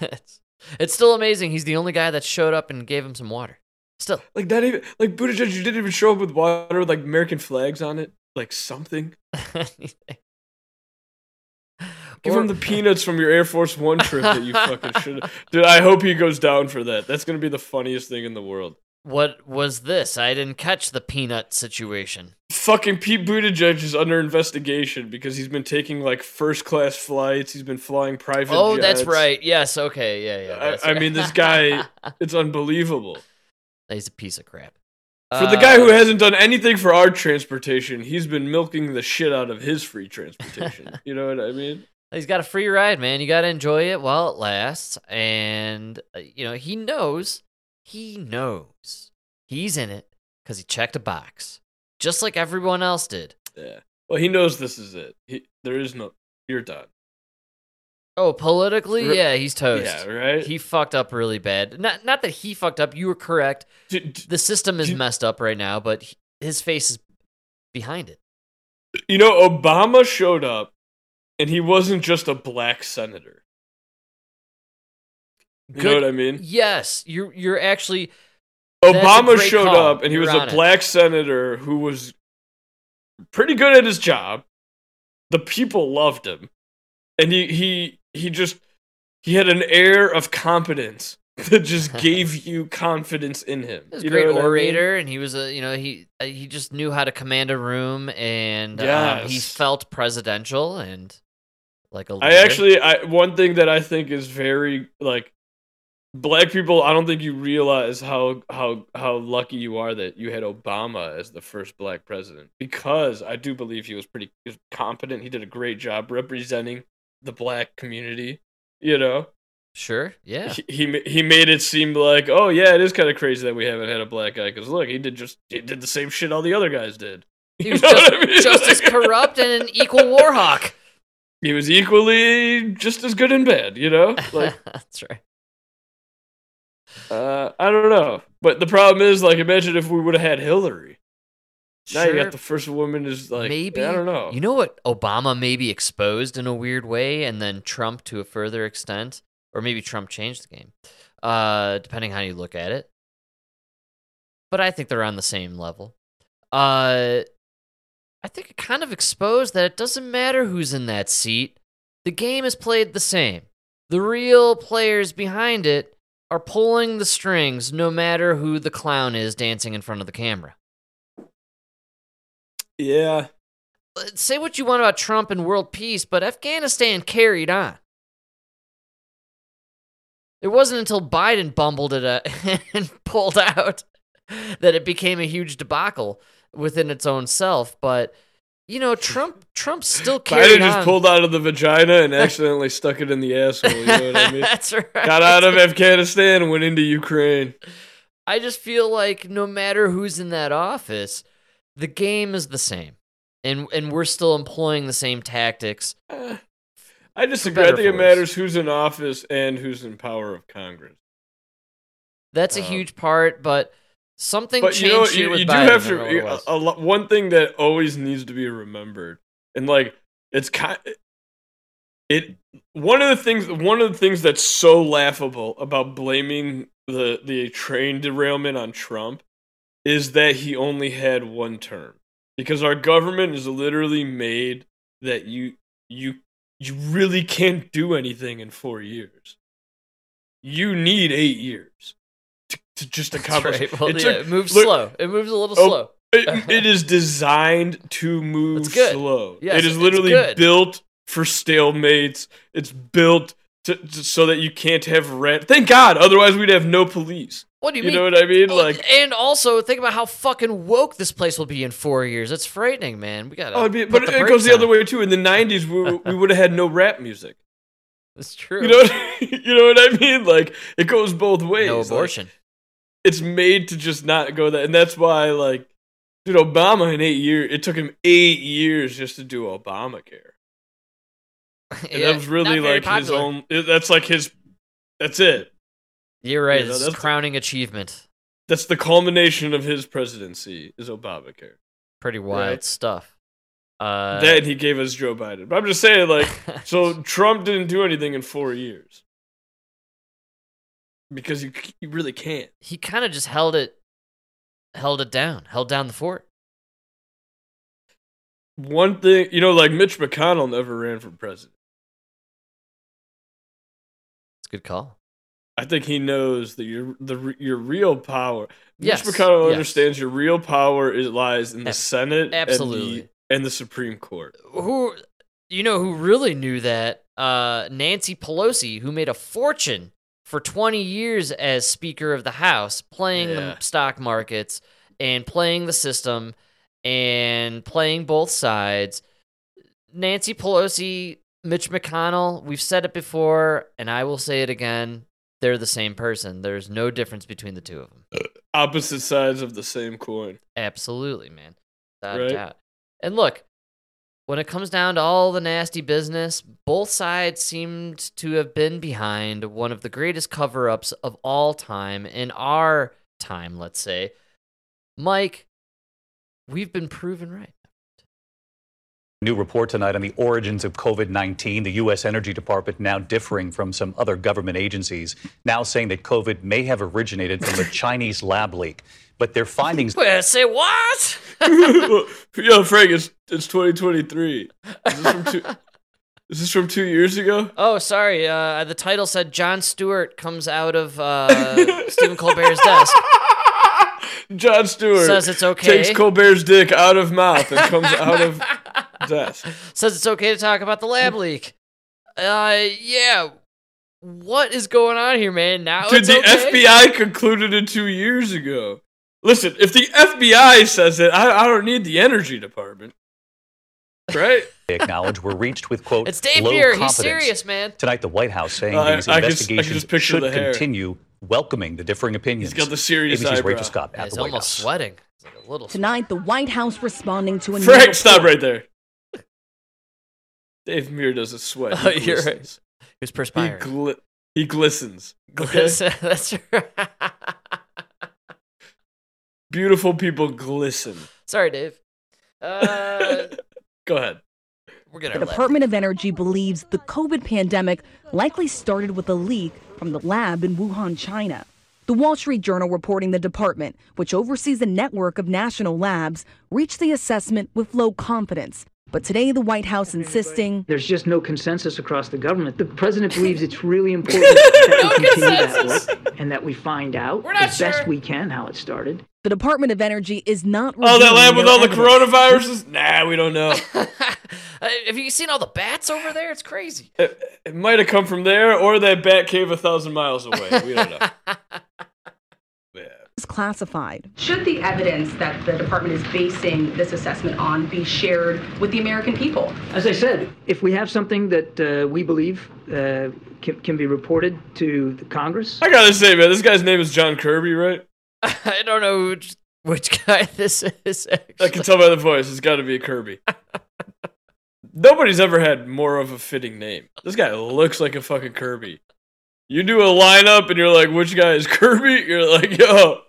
it's, it's still amazing. He's the only guy that showed up and gave him some water. Still. Like that even like Buttigieg, you didn't even show up with water with like American flags on it, like something. Give Or- him the peanuts from your Air Force One trip that you fucking should. Have. Dude, I hope he goes down for that. That's gonna be the funniest thing in the world. What was this? I didn't catch the peanut situation. Fucking Pete Buttigieg is under investigation because he's been taking like first class flights. He's been flying private. Oh, that's right. Yes. Okay. Yeah. Yeah. I- that's I mean, this guy- It's unbelievable. He's a piece of crap. For the guy Uh, who hasn't done anything for our transportation, he's been milking the shit out of his free transportation. you know what I mean? He's got a free ride, man. You got to enjoy it while it lasts. And, uh, you know, he knows, he knows he's in it because he checked a box, just like everyone else did. Yeah. Well, he knows this is it. He, there is no. You're done. Oh, politically, yeah, he's toast. Yeah. Right. He fucked up really bad. Not, not that he fucked up. You were correct. D- d- The system is Dude. messed up right now, but he- his face is behind it. you know, Obama showed up, and he wasn't just a black senator. You know Good- what I mean? Yes, you're you're actually Obama showed call. up, and he was You're a on it. black senator who was pretty good at his job. The people loved him, and he he he just he had an air of competence that just gave you confidence in him. He was a great what I mean? orator, and he was a you know he uh, he just knew how to command a room, and um, he felt presidential and like a. I leader. I actually, I one thing that I think is very like black people. I don't think you realize how how how lucky you are that you had Obama as the first black president because I do believe he was pretty he was competent. He did a great job representing the black community. You know, sure, yeah, he he, he made it seem like oh yeah, it is kind of crazy that we haven't had a black guy because look, he did just he did the same shit all the other guys did. he You was know just, I mean? just as corrupt and an equal war hawk. He was equally just as good and bad. You know, like. That's right. Uh, I don't know, but the problem is, like, imagine if we would have had Hillary. Now you got the first woman is like maybe I don't know. You know what? Obama maybe exposed in a weird way, and then Trump to a further extent, or maybe Trump changed the game, uh, depending how you look at it. But I think they're on the same level. Uh, I think it kind of exposed that it doesn't matter who's in that seat. The game is played the same. The real players behind it are pulling the strings, no matter who the clown is dancing in front of the camera. Yeah. Uh, say what you want about Trump and world peace, but Afghanistan carried on. It wasn't until Biden bumbled it uh, and pulled out that it became a huge debacle within its own self. But you know, Trump Trump still carried on. Biden just on. pulled out of the vagina and accidentally stuck it in the asshole. You know what I mean? That's right. Got out of Afghanistan and went into Ukraine. I just feel like no matter who's in that office, the game is the same. And and we're still employing the same tactics. Eh, I disagree. I think it matters who's in office and who's in power of Congress. That's a Um, huge part, but something But changed you know, you, with you do Biden. have I don't know what to. was. A, a, one thing that always needs to be remembered, and like it's kind, it. One of the things, one of the things that's so laughable about blaming the the train derailment on Trump is that he only had one term because our government is literally made that you you you really can't do anything in four years. You need eight years to, to just accomplish. right. Well, it yeah, took- it moves look- slow. It moves a little Oh, slow. it, it is designed to move slow. Yes, it is literally built for stalemates. It's built to, to- so that you can't have rent. Thank God, otherwise we'd have no police. What do you, mean? You mean? know what I mean? Like, and also think about how fucking woke this place will be in four years. It's frightening, man. We gotta. oh, be, but it goes the other way too. In the '90s, we, we would have had no rap music. That's true. You know, what, you know what I mean? Like, it goes both ways. no Like, abortion. it's made to just not go that, and that's why, like, dude, Obama in eight years, it took him eight years just to do Obamacare. And Yeah, that was really like his own. That's like his. That's it. You're right. you know, it's that's- a crowning achievement. That's the culmination of his presidency is Obamacare. Pretty wild Right. stuff. Uh, then he gave us Joe Biden. But I'm just saying, like, so Trump didn't do anything in four years because you you really can't. he kind of just held it, held it down, held down the fort. One thing, you know, like Mitch McConnell never ran for president. It's a good call. I think he knows that your the your real power. Yes, Mitch McConnell yes. understands your real power is lies in the Ab- Senate, absolutely. and the, and the Supreme Court. Who, you know, who really knew that? Uh, Nancy Pelosi, who made a fortune for 20 years as Speaker of the House, playing Yeah. the stock markets and playing the system and playing both sides. Nancy Pelosi, Mitch McConnell, we've said it before, and I will say it again. They're the same person. There's no difference between the two of them. Opposite sides of the same coin. Absolutely, man. Without Right. doubt. And look, when it comes down to all the nasty business, both sides seemed to have been behind one of the greatest cover ups of all time, in our time, let's say. Mike, we've been proven right. New report tonight on the origins of COVID 19. The U.S. Energy Department now differing from some other government agencies, now saying that COVID may have originated from a Chinese lab leak. But their findings Wait, say what? Yo, Frank, it's it's 2023. Is this from two? is this from two years ago? oh, sorry. Uh, the title said Jon Stewart comes out of uh, Stephen Colbert's desk. Jon Stewart Says it's okay. Takes Colbert's dick out of mouth and comes out of desk. says it's okay to talk about the lab leak. Uh, yeah. What is going on here, man? Now Dude, it's the okay? FBI concluded it two years ago. Listen, if the FBI says it, I, I don't need the energy department. Right? they acknowledge were reached with, quote, It's Dave low Muir. He's serious, man. Tonight, the White House saying Uh, I- these I can I can investigations should the continue, welcoming the differing opinions. He's got the serious ABC's eyebrow. Rachel Scott Yeah, at he's the White almost House. sweating. It's like a little. Tonight, the White House responding to a Frank, stop right there. Dave Muir doesn't sweat. He Oh, you're right. glistens. He's He, perspiring. he glistens. Okay? That's right. beautiful people glisten. Sorry, Dave. Uh, Go ahead. we're gonna. The Department of Energy believes the COVID pandemic likely started with a leak from the lab in Wuhan, China. The Wall Street Journal reporting the department, which oversees a network of national labs, reached the assessment with low confidence. But today, the White House insisting There's just no consensus across the government. The president believes it's really important that we continue that work and that we find out We're not as best we can how it started. the Department of Energy is not. Oh, that revealing lab with their all the evidence. coronaviruses? Nah, we don't know. Have you seen all the bats over there? It's crazy. it, it might have come from there or that bat cave a thousand miles away. We don't know. Yeah. is classified. Should the evidence that the department is basing this assessment on be shared with the American people? As I said, if we have something that uh, we believe uh, can, can be reported to the Congress, I gotta say, man, this guy's name is John Kirby, right? I don't know which, which guy this is. Actually. I can tell by the voice. It's got to be a Kirby. Nobody's ever had more of a fitting name. This guy looks like a fucking Kirby. You do a lineup and you're like, which guy is Kirby? You're like, yo,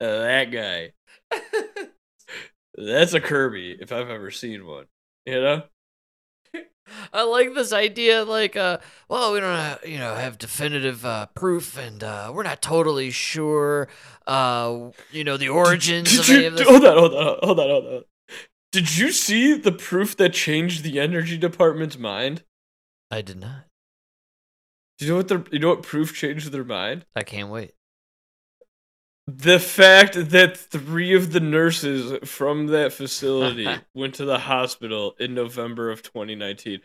that guy. That's a Kirby if I've ever seen one. You know? I like this idea, like, uh, well, we don't, uh, you know, have definitive uh, proof, and uh, we're not totally sure, uh, you know, the origins Did of you, any of this. hold on, hold on, hold on, hold on. Did you see the proof that changed the energy department's mind? I did not. Do you know what the you know what proof changed their mind? I can't wait. The fact that three of the nurses from that facility went to the hospital in November of 2019.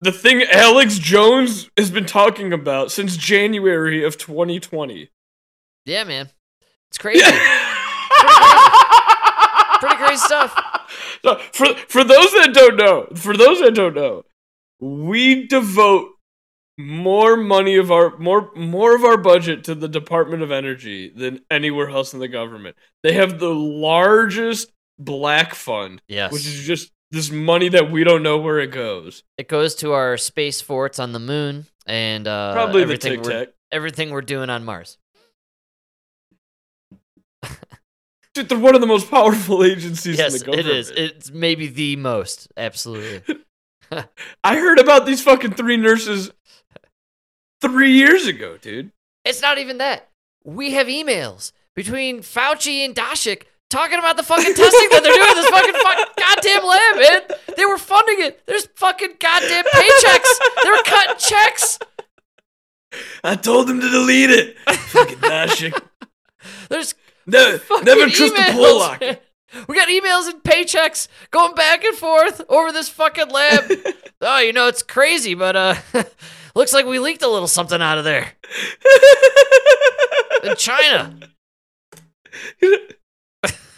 The thing Alex Jones has been talking about since January of 2020. Yeah, man, it's crazy. Pretty crazy stuff. So, for for those that don't know, for those that don't know, we devote more money of our more more of our budget to the Department of Energy than anywhere else in the government. They have the largest black fund, Yes. which is just this money that we don't know where it goes. It goes to our space forts on the moon and uh, Probably the everything Tic we're, Tac. everything we're doing on Mars. Dude, they're one of the most powerful agencies yes, in the it government. is. It's maybe the most. Absolutely. I heard about these fucking three nurses three years ago, dude. It's not even that. We have emails between Fauci and Daszak talking about the fucking testing that they're doing this fucking fuck, goddamn lab, man. They were funding it. There's fucking goddamn paychecks. They were cutting checks. I told them to delete it. fucking Daszak. There's No, fucking never trust a emails, Pollock. man. We got emails and paychecks going back and forth over this fucking lab. oh, you know it's crazy, but uh, looks like we leaked a little something out of there in China.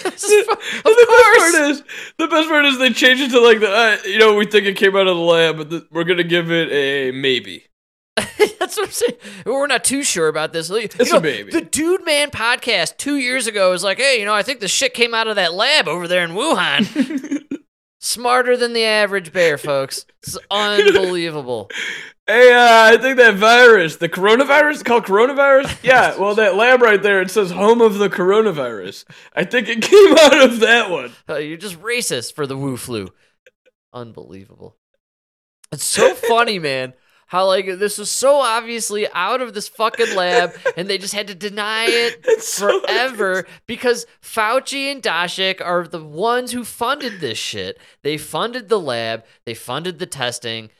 This is fu- of the course. best part is the best part is they changed it to like the uh, you know we think it came out of the lab, but the, we're gonna give it a maybe. That's what I'm saying. We're not too sure about this. You It's know, a baby. The Dude Man podcast two years ago was like, hey, you know, I think the shit came out of that lab over there in Wuhan. Smarter than the average bear, folks. It's unbelievable. Hey, uh, I think that virus, the coronavirus, called coronavirus. Yeah, well, that lab right there, it says home of the coronavirus. I think it came out of that one. Uh, you're just racist for the Wu flu. Unbelievable. It's so funny, man. How like this was so obviously out of this fucking lab, and they just had to deny it so forever because Fauci and Daszak are the ones who funded this shit. They funded the lab. They funded the testing.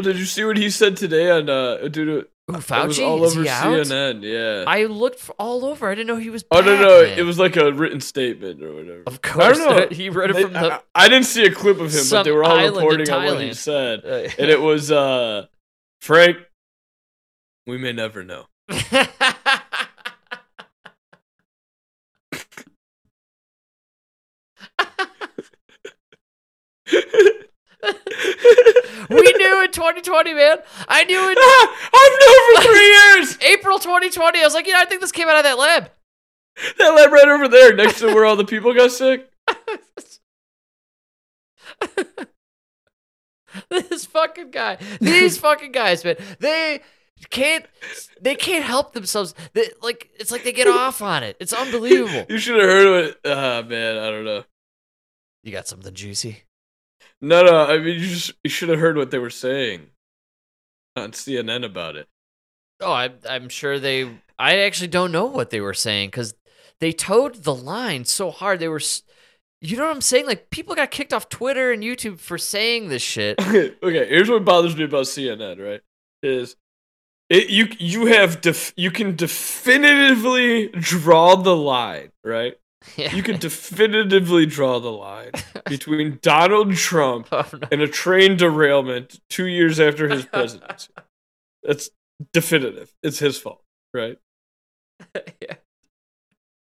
Did you see what he said today on uh, dude? It Ooh, was Fauci? all Is over? CNN. Yeah. I looked for all over. I didn't know he was. Oh no back, no! man. It was like a written statement or whatever. Of course, I don't know. he read it They- from the. I, I didn't see a clip of him, but they were all reporting on what he said, Uh, and it was uh, Frank. We may never know. we knew 2020, man. I knew in I've known for three years. April 2020. I was like, you know, I think this came out of that lab. That lab right over there, next to where all the people got sick. this fucking guy, these fucking guys, man, they can't they can't help themselves. They, like it's like they get off on it. It's unbelievable. You should have heard of it. Ah, man, I don't know. You got something juicy? No, no. I mean, you just you should have heard what they were saying on CNN about it. Oh, I, I'm sure they. I actually don't know what they were saying because they towed the line so hard. They were, you know what I'm saying? Like people got kicked off Twitter and YouTube for saying this shit. Okay, okay. Here's what bothers me about CNN. Right, is it you you have def, you can definitively draw the line. Right, you can definitively draw the line between Donald Trump Oh, no. and a train derailment two years after his presidency. That's definitive. It's his fault, right? Yeah.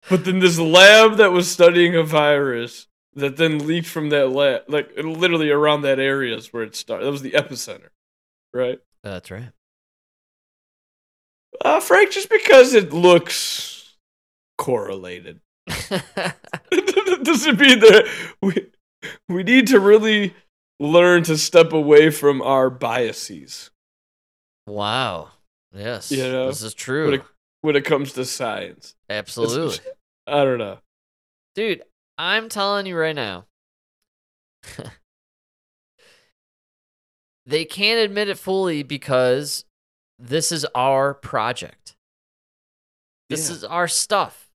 But then this lab that was studying a virus that then leaked from that lab, like literally around that area is where it started. That was the epicenter, right? That's right. Uh, Frank, just because it looks correlated doesn't mean that we we need to really learn to step away from our biases. Wow. Yes. You know, this is true. When it, when it comes to science, Absolutely. I don't know. Dude, I'm telling you right now. they can't admit it fully because this is our project. This Yeah. is our stuff.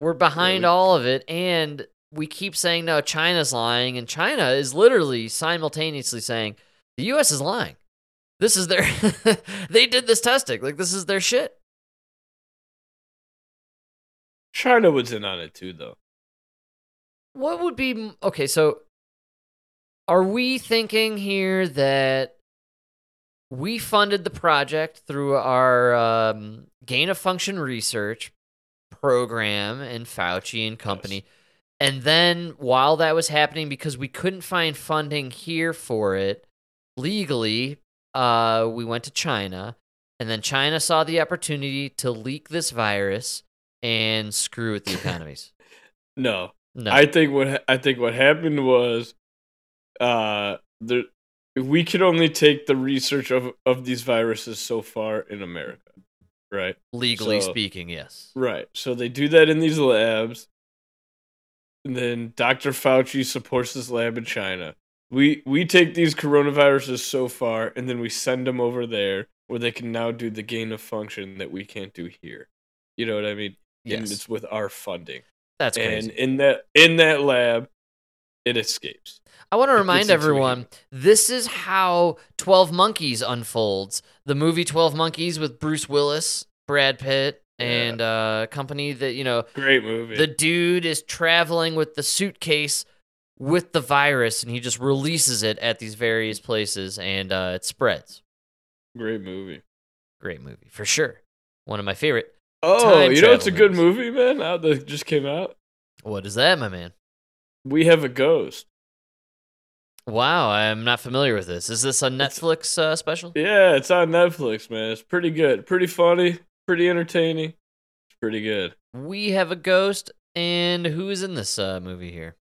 We're behind we- all of it and we keep saying no China's lying and China is literally simultaneously saying the US is lying. This is their they did this testing. Like this is their shit. China was in on it too, though. What would be okay? So, are we thinking here that we funded the project through our um, gain of function research program and Fauci and company, and then while that was happening, because we couldn't find funding here for it legally, uh, we went to China, and then China saw the opportunity to leak this virus and screw with the economies. No, No. I think what ha- I think what happened was, uh, the we could only take the research of of these viruses so far in America, right? Legally So- speaking, yes. Right. So they do that in these labs. And then Dr. Fauci supports this lab in China. We we take these coronaviruses so far and then we send them over there where they can now do the gain of function that we can't do here. You know what I mean? And Yes. it's with our funding. That's and crazy. in that in that lab it escapes. I want to remind everyone this is how 12 Monkeys unfolds. The movie 12 Monkeys with Bruce Willis, Brad Pitt, and uh company that, you know, Great movie. the dude is traveling with the suitcase with the virus and he just releases it at these various places and uh it spreads. Great movie. Great movie, for sure. One of my favorite. Oh, you know it's a travel good movie, man. That just came out. What is that, my man? We have a ghost. Wow, I'm not familiar with this. Is this a Netflix uh, special? Yeah, it's on Netflix, man. It's pretty good. Pretty funny. Pretty entertaining. It's pretty good. We have a ghost, and who is in this uh, movie here?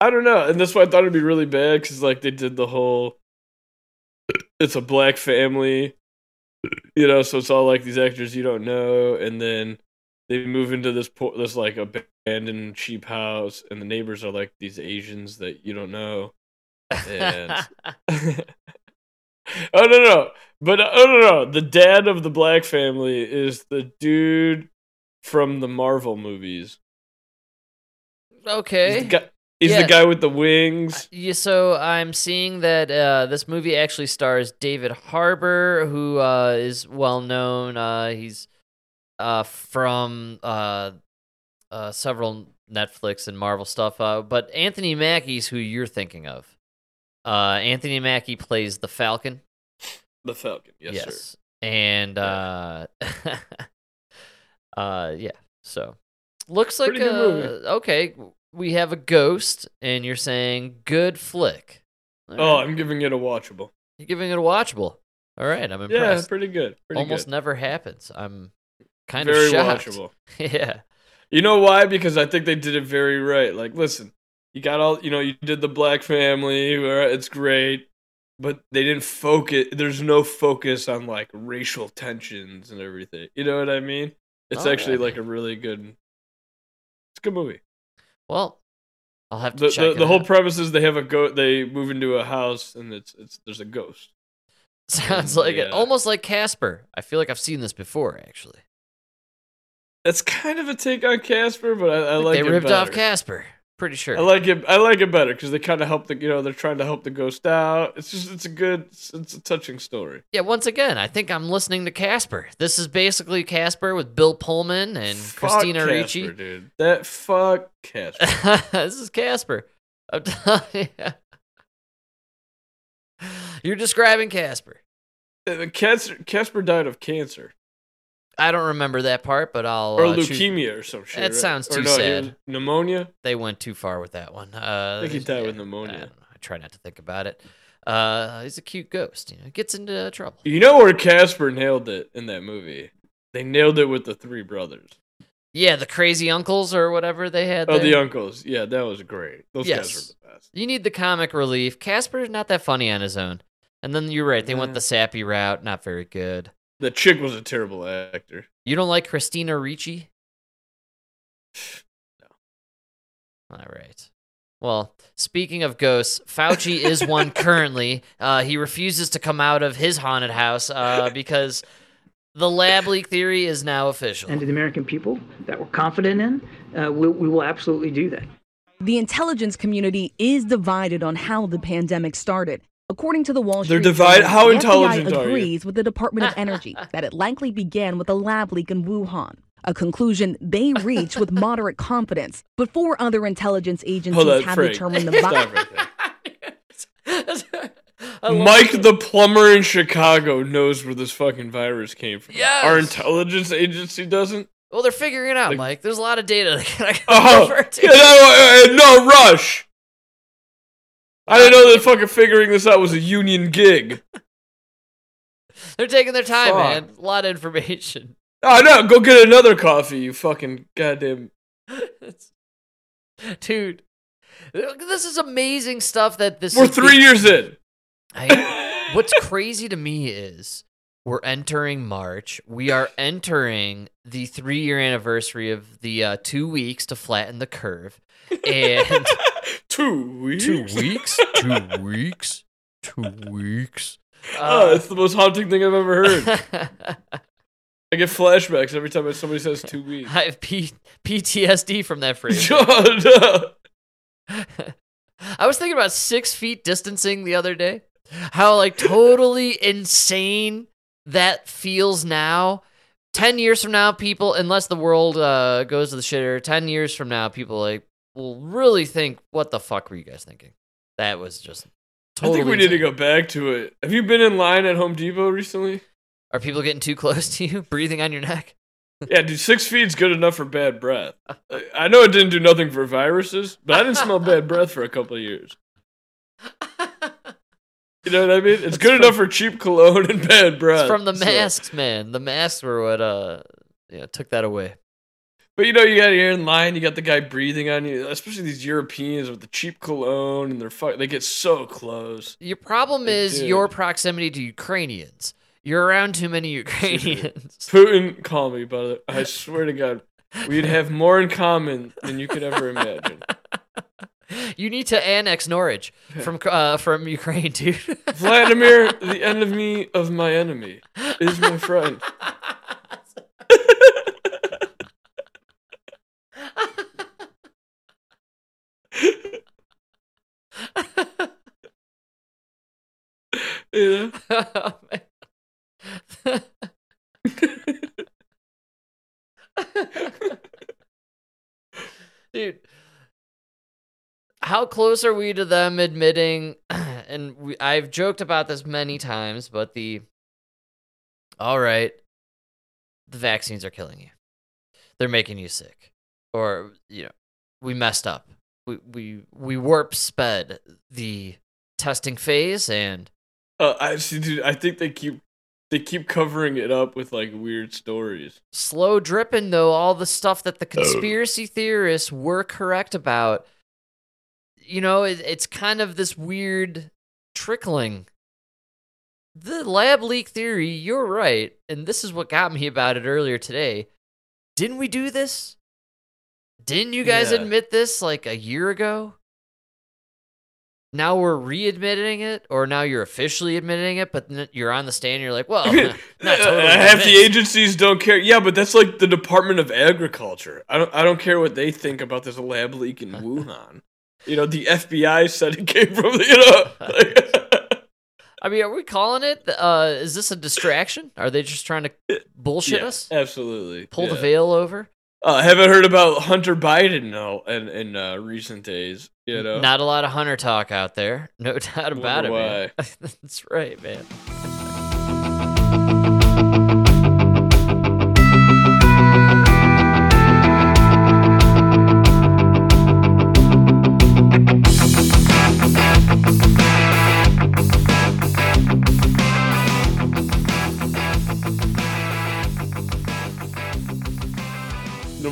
I don't know, and that's why I thought it'd be really bad because like they did the whole. It's a black family, you know, so it's all like these actors you don't know, and then they move into this po- this like abandoned cheap house, and the neighbors are like these Asians that you don't know, and oh no no, but uh, oh no no, the dad of the black family is the dude from the Marvel movies. okay. He's the guy, he's the guy with the wings. Yeah, so I'm seeing that uh, this movie actually stars David Harbour, who uh, is well known. Uh, he's uh, from uh, uh, several Netflix and Marvel stuff. Uh, but Anthony Mackie's who you're thinking of. Uh, Anthony Mackie plays the Falcon. The Falcon, yes, sir. And uh, uh, yeah. So looks like good uh, okay. We have a ghost, and you're saying good flick. All Oh, right. I'm giving it a watchable. You're giving it a watchable. All right, I'm impressed. Yeah, pretty good. Pretty Almost good. never happens. I'm kind Very of shocked. watchable. yeah. You know why? Because I think they did it very right. Like, listen, you got all, you know, you did the black family. Uh, it's great. but they didn't focus. There's no focus on like racial tensions and everything. You know what I mean? It's Oh, actually yeah. like a really good. It's a good movie. Well, I'll have to The, check the, the whole out. premise is they have a go. They move into a house and it's it's there's a ghost. Sounds like it. Almost like Casper. I feel like I've seen this before, actually. That's kind of a take on Casper, but I, I like they ripped off. Casper. Pretty sure. I like it. I like it better because they kind of help the. You know, they're trying to help the ghost out. It's just. It's a good. It's, it's a touching story. yeah, once again, I think I'm listening to Casper. This is basically Casper with Bill Pullman and Fuck Christina Casper, Ricci. dude. That fuck Casper. this is Casper. I'm telling you. You're describing Casper. Uh, Casper. Casper died of cancer I don't remember that part, but I'll. or uh, choose- leukemia or some shit. That right? sounds too no, sad. Pneumonia. They went too far with that one. Uh, I think he died with I pneumonia. know. I try not to think about it. Uh, he's a cute ghost. You know, gets into trouble. You know where Casper nailed it in that movie? They nailed it with the three brothers. Yeah, the crazy uncles or whatever they had. Oh, the uncles. Yeah, that was great. Those yes. guys were the best. You need the comic relief. Casper's not that funny on his own. And then you're right. They went the sappy route. Not very good. The chick was a terrible actor. You don't like Christina Ricci? No. All right. Well, speaking of ghosts, Fauci is one currently. Uh, he refuses to come out of his haunted house uh, because the lab leak theory is now official. And to the American people that we're confident in, uh, we, we will absolutely do that. The intelligence community is divided on how the pandemic started. According to the Wall They're Street divided- Journal, how the intelligent FBI are agrees with the Department of Energy that it likely began with a lab leak in Wuhan, a conclusion they reached with moderate confidence. But four other intelligence agencies on, have Frank. determined the Stop virus. right there. I love Mike it. the plumber in Chicago knows where this fucking virus came from. Yes. Our intelligence agency doesn't. Well, they're figuring it out, Like- Mike. There's a lot of data that I can Oh, refer to. yeah, no, uh, no rush. I didn't know that fucking figuring this out was a union gig. They're taking their time, Fuck. man. A lot of information. Oh no, go get another coffee, you fucking goddamn. Dude, this is amazing stuff that this We're three years in. I, what's crazy to me is we're entering March. We are entering the three year anniversary of the uh, two weeks to flatten the curve. And Two weeks. two weeks? Two weeks? Two weeks? Oh, it's the most haunting thing I've ever heard. I get flashbacks every time somebody says two weeks. I have P- PTSD from that phrase. Oh, no. I was thinking about six feet distancing the other day. How like totally insane that feels now. Ten years from now, people, unless the world uh, goes to the shitter, ten years from now, people like will really think, "What the fuck were you guys thinking?" That was just. I think we need to go back to it. Have you been in line at Home Depot recently? Are people getting too close to you, breathing on your neck? Yeah, dude, six feet's good enough for bad breath. I- know it didn't do nothing for viruses, but I didn't smell bad breath for a couple of years. You know what I mean? It's good enough for cheap cologne and bad breath. It's from the so- masks, man. The masks were what uh, yeah, took that away. But you know, you got you're in line, you got the guy breathing on you, especially these Europeans with the cheap cologne, and they're fuck, they get so close. Your problem They is do. your proximity to Ukrainians. You're around too many Ukrainians. Putin, call me, brother. I swear to God, we'd have more in common than you could ever imagine. you need to annex Norwich from uh, from Ukraine, dude. Vladimir, the enemy of my enemy, is my friend. Know? Oh. Dude, how close are we to them admitting? And we, I've joked about this many times, but the all right, the vaccines are killing you. They're making you sick, or you know, we messed up. We we we warp sped the testing phase, and Uh, I see, dude. I think they keep they keep covering it up with like weird stories. slow dripping though all the stuff that the conspiracy theorists were correct about you know it, it's kind of this weird trickling the lab leak theory, you're right. And this is what got me about it earlier today. Didn't we do this? Didn't you guys Yeah. admit this like a year ago? Now we're readmitting it, or now you're officially admitting it, but you're on the stand. You're like, well, not totally. Uh, half the agencies don't care. Yeah, but that's like the Department of Agriculture. I don't. I don't care what they think about this lab leak in Wuhan. You know, the FBI said it came from. the. You know, like- I mean, are we calling it? Uh, is this a distraction? Are they just trying to bullshit Yeah, us? Absolutely. Pull the veil over? Uh, haven't heard about Hunter Biden no, in in uh, recent days. You know, Not a lot of hunter talk out there. No doubt about it, Wonder man. That's right, man.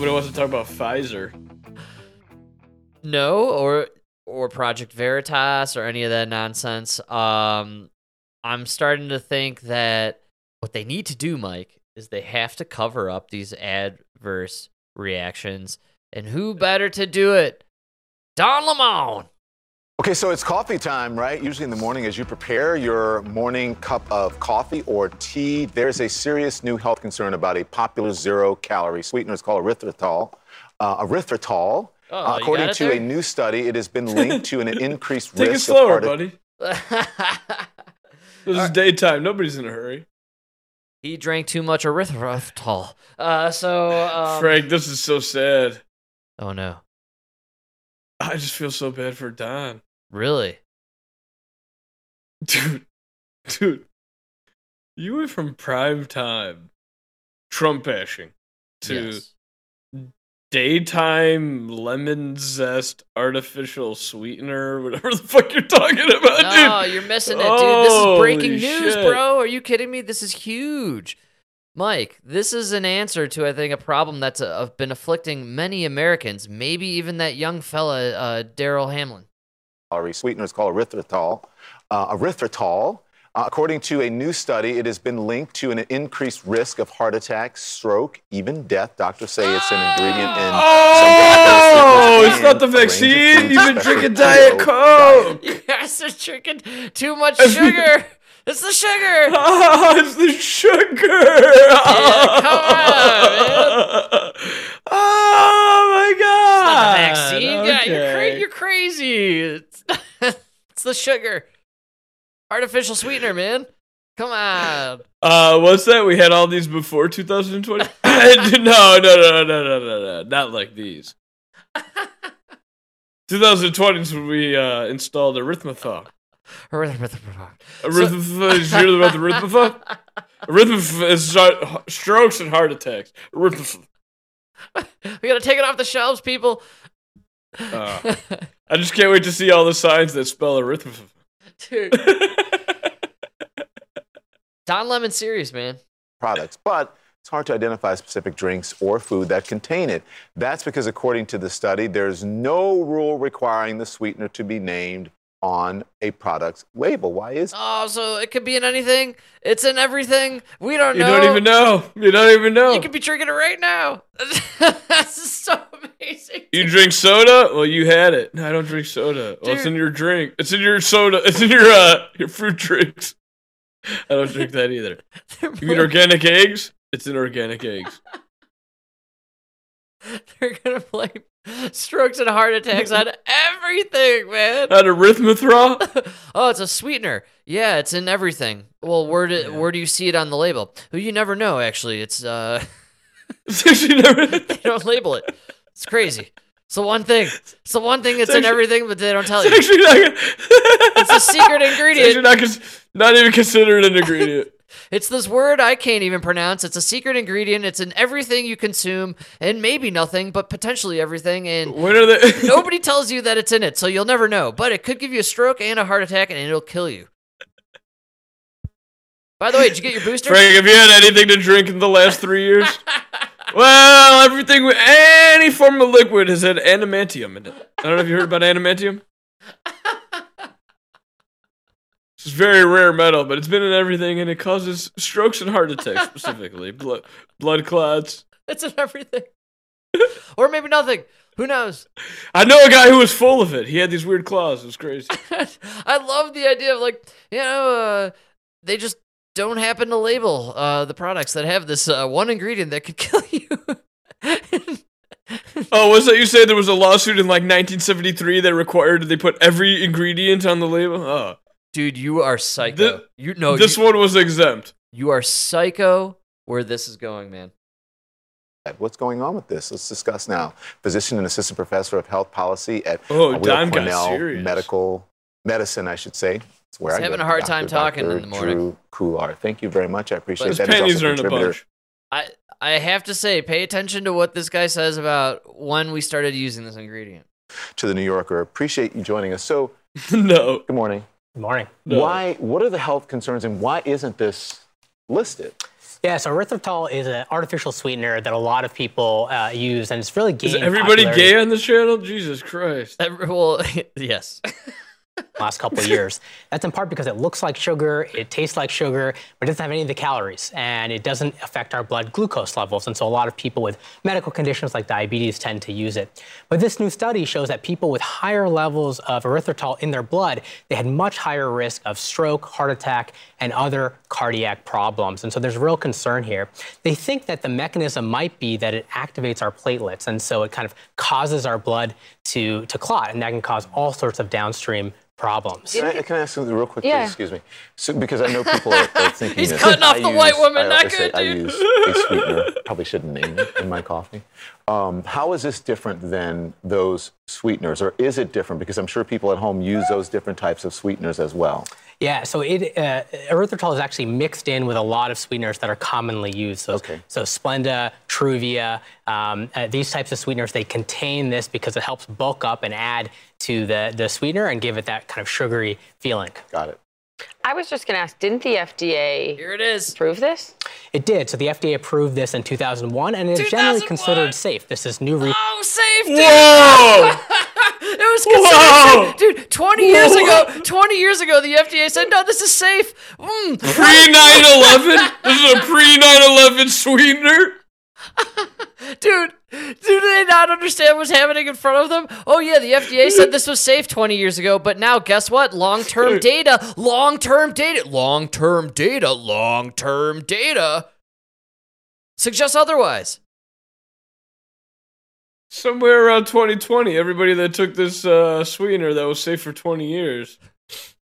nobody wants to talk about Pfizer. No, or or Project Veritas or any of that nonsense. Um, I'm starting to think that what they need to do, Mike, is they have to cover up these adverse reactions, and who better to do it? Don Lemon. Okay, so it's coffee time, right? Usually in the morning, as you prepare your morning cup of coffee or tea, there's a serious new health concern about a popular zero calorie sweetener. It's called erythritol. Uh, erythritol, Oh, uh, according to there? a new study, it has been linked to an increased risk. Take it risk slower, of heart buddy. This is daytime. Nobody's in a hurry. He drank too much erythritol. Uh, so um, Frank, this is so sad. Oh no, I just feel so bad for Don. really? Dude, dude, you went from prime time Trump bashing to Yes. daytime lemon zest artificial sweetener, whatever the fuck you're talking about, No, dude. you're missing it, dude. This is breaking news, shit. bro. Are you kidding me? This is huge. Mike, this is an answer to, I think, a problem that's uh, been afflicting many Americans, maybe even that young fella, uh, Damar Hamlin. calorie sweetener. is called erythritol. Uh, erythritol, uh, according to a new study, it has been linked to an increased risk of heart attack, stroke, even death. Doctors say it's an ingredient in Oh, some it's not the and a range of vaccine. You've been drinking Diet keto Coke. You guys are drinking too much sugar. It's the sugar. Ah, it's the sugar. Yeah, come on, man. Oh my god. It's not the vaccine. Okay. You're, cra- you're crazy. It's, it's the sugar. Artificial sweetener, man. Come on. Uh, what's that? We had all these before 2020. no, no, no, no, no, no, no, not like these. 2020s when we uh, installed erythritol. Arithmathon. Arithmathon. Did you hear about the Arithmathon? Arithmathon is strokes and heart attacks. Arithmathon. We gotta take it off the shelves, people. Uh, I just can't wait to see all the signs that spell Arithmathon. Dude. Don Lemon serious, man. products, but it's hard to identify specific drinks or food that contain it. That's because, according to the study, there's no rule requiring the sweetener to be named on a product's label. Why is Oh, so it could be in anything. It's in everything. We don't know. You know. don't even know. You don't even know. You could be drinking it right now. this is so amazing. You drink soda? Well, you had it. No, I don't drink soda. Well, it's Dude. in your drink. It's in your soda. It's in your uh your fruit drinks. I don't drink that either. You eat organic eggs? It's in organic eggs. They're gonna blame strokes and heart attacks on everything, man. On Arithmathra? oh, it's a sweetener. Yeah, it's in everything. Well, where do where do you see it on the label? Well, you never know. Actually, it's uh, they don't label it. It's crazy. It's the one thing. It's the one thing that's in everything, but they don't tell It's you. actually not, It's a secret ingredient. actually not, not even considered an ingredient. It's this word I can't even pronounce. It's a secret ingredient. It's in everything you consume, and maybe nothing, but potentially everything. And When are they? nobody tells you that it's in it, so you'll never know. But it could give you a stroke and a heart attack, and it'll kill you. By the way, did you get your booster? Frank, have you had anything to drink in the last three years? well, everything, with any form of liquid has had animantium in it. I don't know if you heard about animantium. It's very rare metal, but it's been in everything, and it causes strokes and heart attacks specifically. blood, blood clots. It's in everything. or maybe nothing. Who knows? I know a guy who was full of it. He had these weird claws. It was crazy. I love the idea of like, you know, uh, they just don't happen to label uh, the products that have this uh, one ingredient that could kill you. oh, was that you said there was a lawsuit in like 1973 that required they put every ingredient on the label? Oh, dude, you are psycho. Th- you know this you, one was exempt. You are psycho. Where this is going, man. What's going on with this? Let's discuss now. Physician and assistant professor of health policy at oh, Don got Cornell. Medical Medicine, I should say. It's where He's I having a hard Dr. time talking Dr. in the morning. Dhruv Khullar. Thank you very much. I appreciate His that. pennies are in a bunch. I I have to say, pay attention to what this guy says about when we started using this ingredient. To the New Yorker, appreciate you joining us. So, no. Good morning. Good morning. No. Why? What are the health concerns, and why isn't this listed? Yeah, so erythritol is an artificial sweetener that a lot of people uh, use, and it's really gay. Is everybody popularity gay on this channel? Jesus Christ. Every, well, yes. last couple of years. That's in part because it looks like sugar, it tastes like sugar, but it doesn't have any of the calories, and it doesn't affect our blood glucose levels. And so a lot of people with medical conditions like diabetes tend to use it. But this new study shows that people with higher levels of erythritol in their blood, they had much higher risk of stroke, heart attack, and other cardiac problems. And so there's real concern here. They think that the mechanism might be that it activates our platelets, and so it kind of causes our blood to, to clot, and that can cause all sorts of downstream problems. Can I, can I ask something real quick? Yeah. Excuse me. So, because I know people are, are thinking He's this. cutting off I the use- white woman, I not always say good, I use a sweetener. Probably shouldn't name it in my coffee. Um, how is this different than those sweeteners, or is it different? Because I'm sure people at home use those different types of sweeteners as well. Yeah, so it, uh, erythritol is actually mixed in with a lot of sweeteners that are commonly used. So, so Splenda, Truvia, um, uh, these types of sweeteners, they contain this because it helps bulk up and add to the, the sweetener and give it that kind of sugary feeling. Got it. I was just going to ask, didn't the FDA Here it is. approve this? It did. So the FDA approved this in 2001, and it's generally considered safe. This is new research. Oh, safe, dude. Whoa! it was Whoa! considered, dude. Twenty years ago, twenty years ago, the FDA said, "No, this is safe." Mm. Pre 9 11? This is a pre 9 11 sweetener? dude. Do they not understand what's happening in front of them? Oh yeah, the FDA said this was safe 20 years ago, but now guess what? Long-term data, long-term data, long-term data, long-term data suggests otherwise. Somewhere around 2020, everybody that took this uh, sweetener that was safe for 20 years,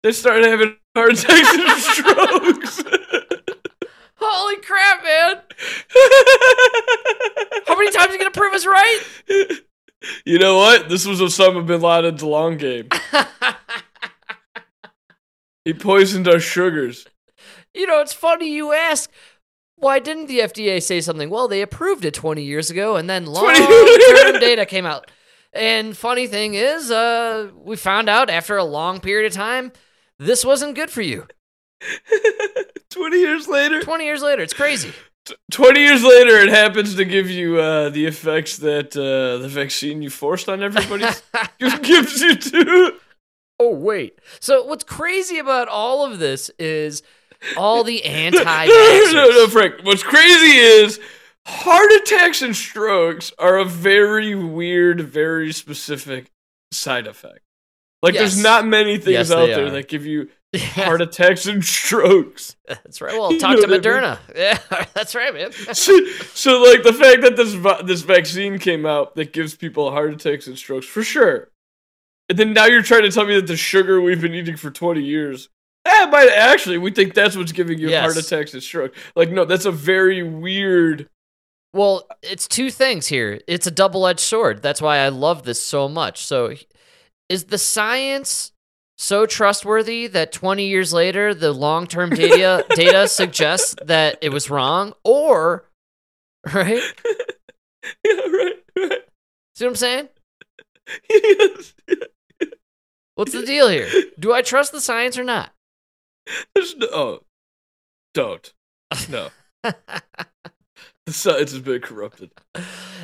they started having heart attacks and strokes. Holy crap, man! How many times are you gonna prove us right? You know what? This was Osama bin Laden's long game. he poisoned our sugars. You know, it's funny you ask. Why didn't the FDA say something? Well, they approved it 20 years ago, and then long-term data came out. And funny thing is, uh, we found out after a long period of time, this wasn't good for you. 20 years later? 20 years later, it's crazy. 20 years later, it happens to give you uh, the effects that uh, the vaccine you forced on everybody gives you too. Oh, wait. So, what's crazy about all of this is all the anti no, no, no, Frank. What's crazy is heart attacks and strokes are a very weird, very specific side effect. Like, Yes. there's not many things Yes, out there are. that give you heart attacks and strokes. That's right. Well, You talk know to what I mean? Moderna. Yeah, that's right, man. so, so, like the fact that this this vaccine came out that gives people heart attacks and strokes for sure, and then now you're trying to tell me that the sugar we've been eating for 20 years, eh, might actually we think that's what's giving you heart attacks and stroke. Like, no, that's a very weird. Well, it's two things here. It's a double edged sword. That's why I love this so much. So, is the science so trustworthy that 20 years later, the long term data, data suggests that it was wrong? Or, right? yeah, right, right. See what I'm saying? Yes. What's the deal here? Do I trust the science or not? There's no, oh, don't. No. the science has been corrupted.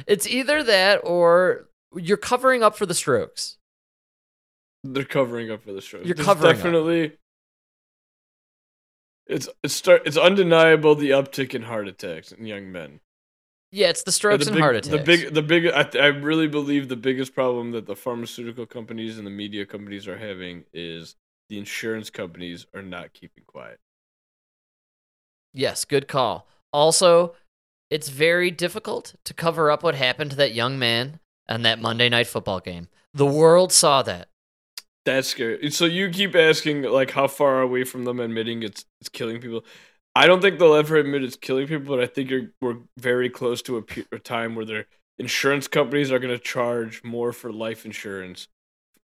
It's either that or you're covering up for the strokes. They're covering up for the stroke. You're There's covering up. definitely It's it's start it's undeniable the uptick in heart attacks in young men. Yeah, it's the strokes the and big, heart attacks. The big the big I, I really believe the biggest problem that the pharmaceutical companies and the media companies are having is the insurance companies are not keeping quiet. Yes, good call. Also, it's very difficult to cover up what happened to that young man and that Monday night football game. The world saw that. That's scary. So you keep asking like how far away from them admitting it's it's killing people. I don't think they'll ever admit it's killing people, but I think you're, we're very close to a, pe- a time where their insurance companies are going to charge more for life insurance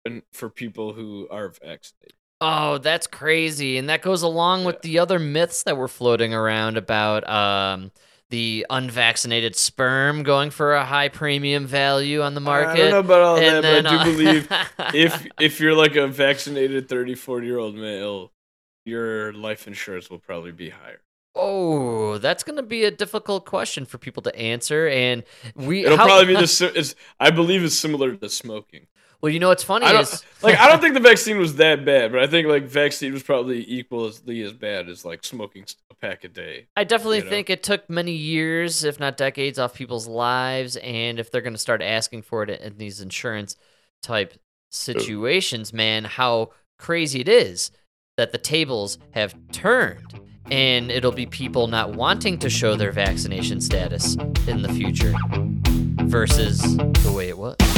and for people who are vaccinated. Oh, that's crazy. And that goes along with the other myths that were floating around about um, the unvaccinated sperm going for a high premium value on the market. I don't know about all And that, but I do uh, believe if if you're like a vaccinated 30, 40 year old male, your life insurance will probably be higher. Oh, that's going to be a difficult question for people to answer. And we It'll how- probably be the it's, I believe it's similar to smoking. Well, you know what's funny I is like I don't think the vaccine was that bad, but I think like vaccine was probably equally as bad as like smoking a pack a day. I definitely you know? think it took many years, if not decades, off people's lives. And if they're going to start asking for it in these insurance type situations, man, how crazy it is that the tables have turned. And it'll be people not wanting to show their vaccination status in the future versus the way it was.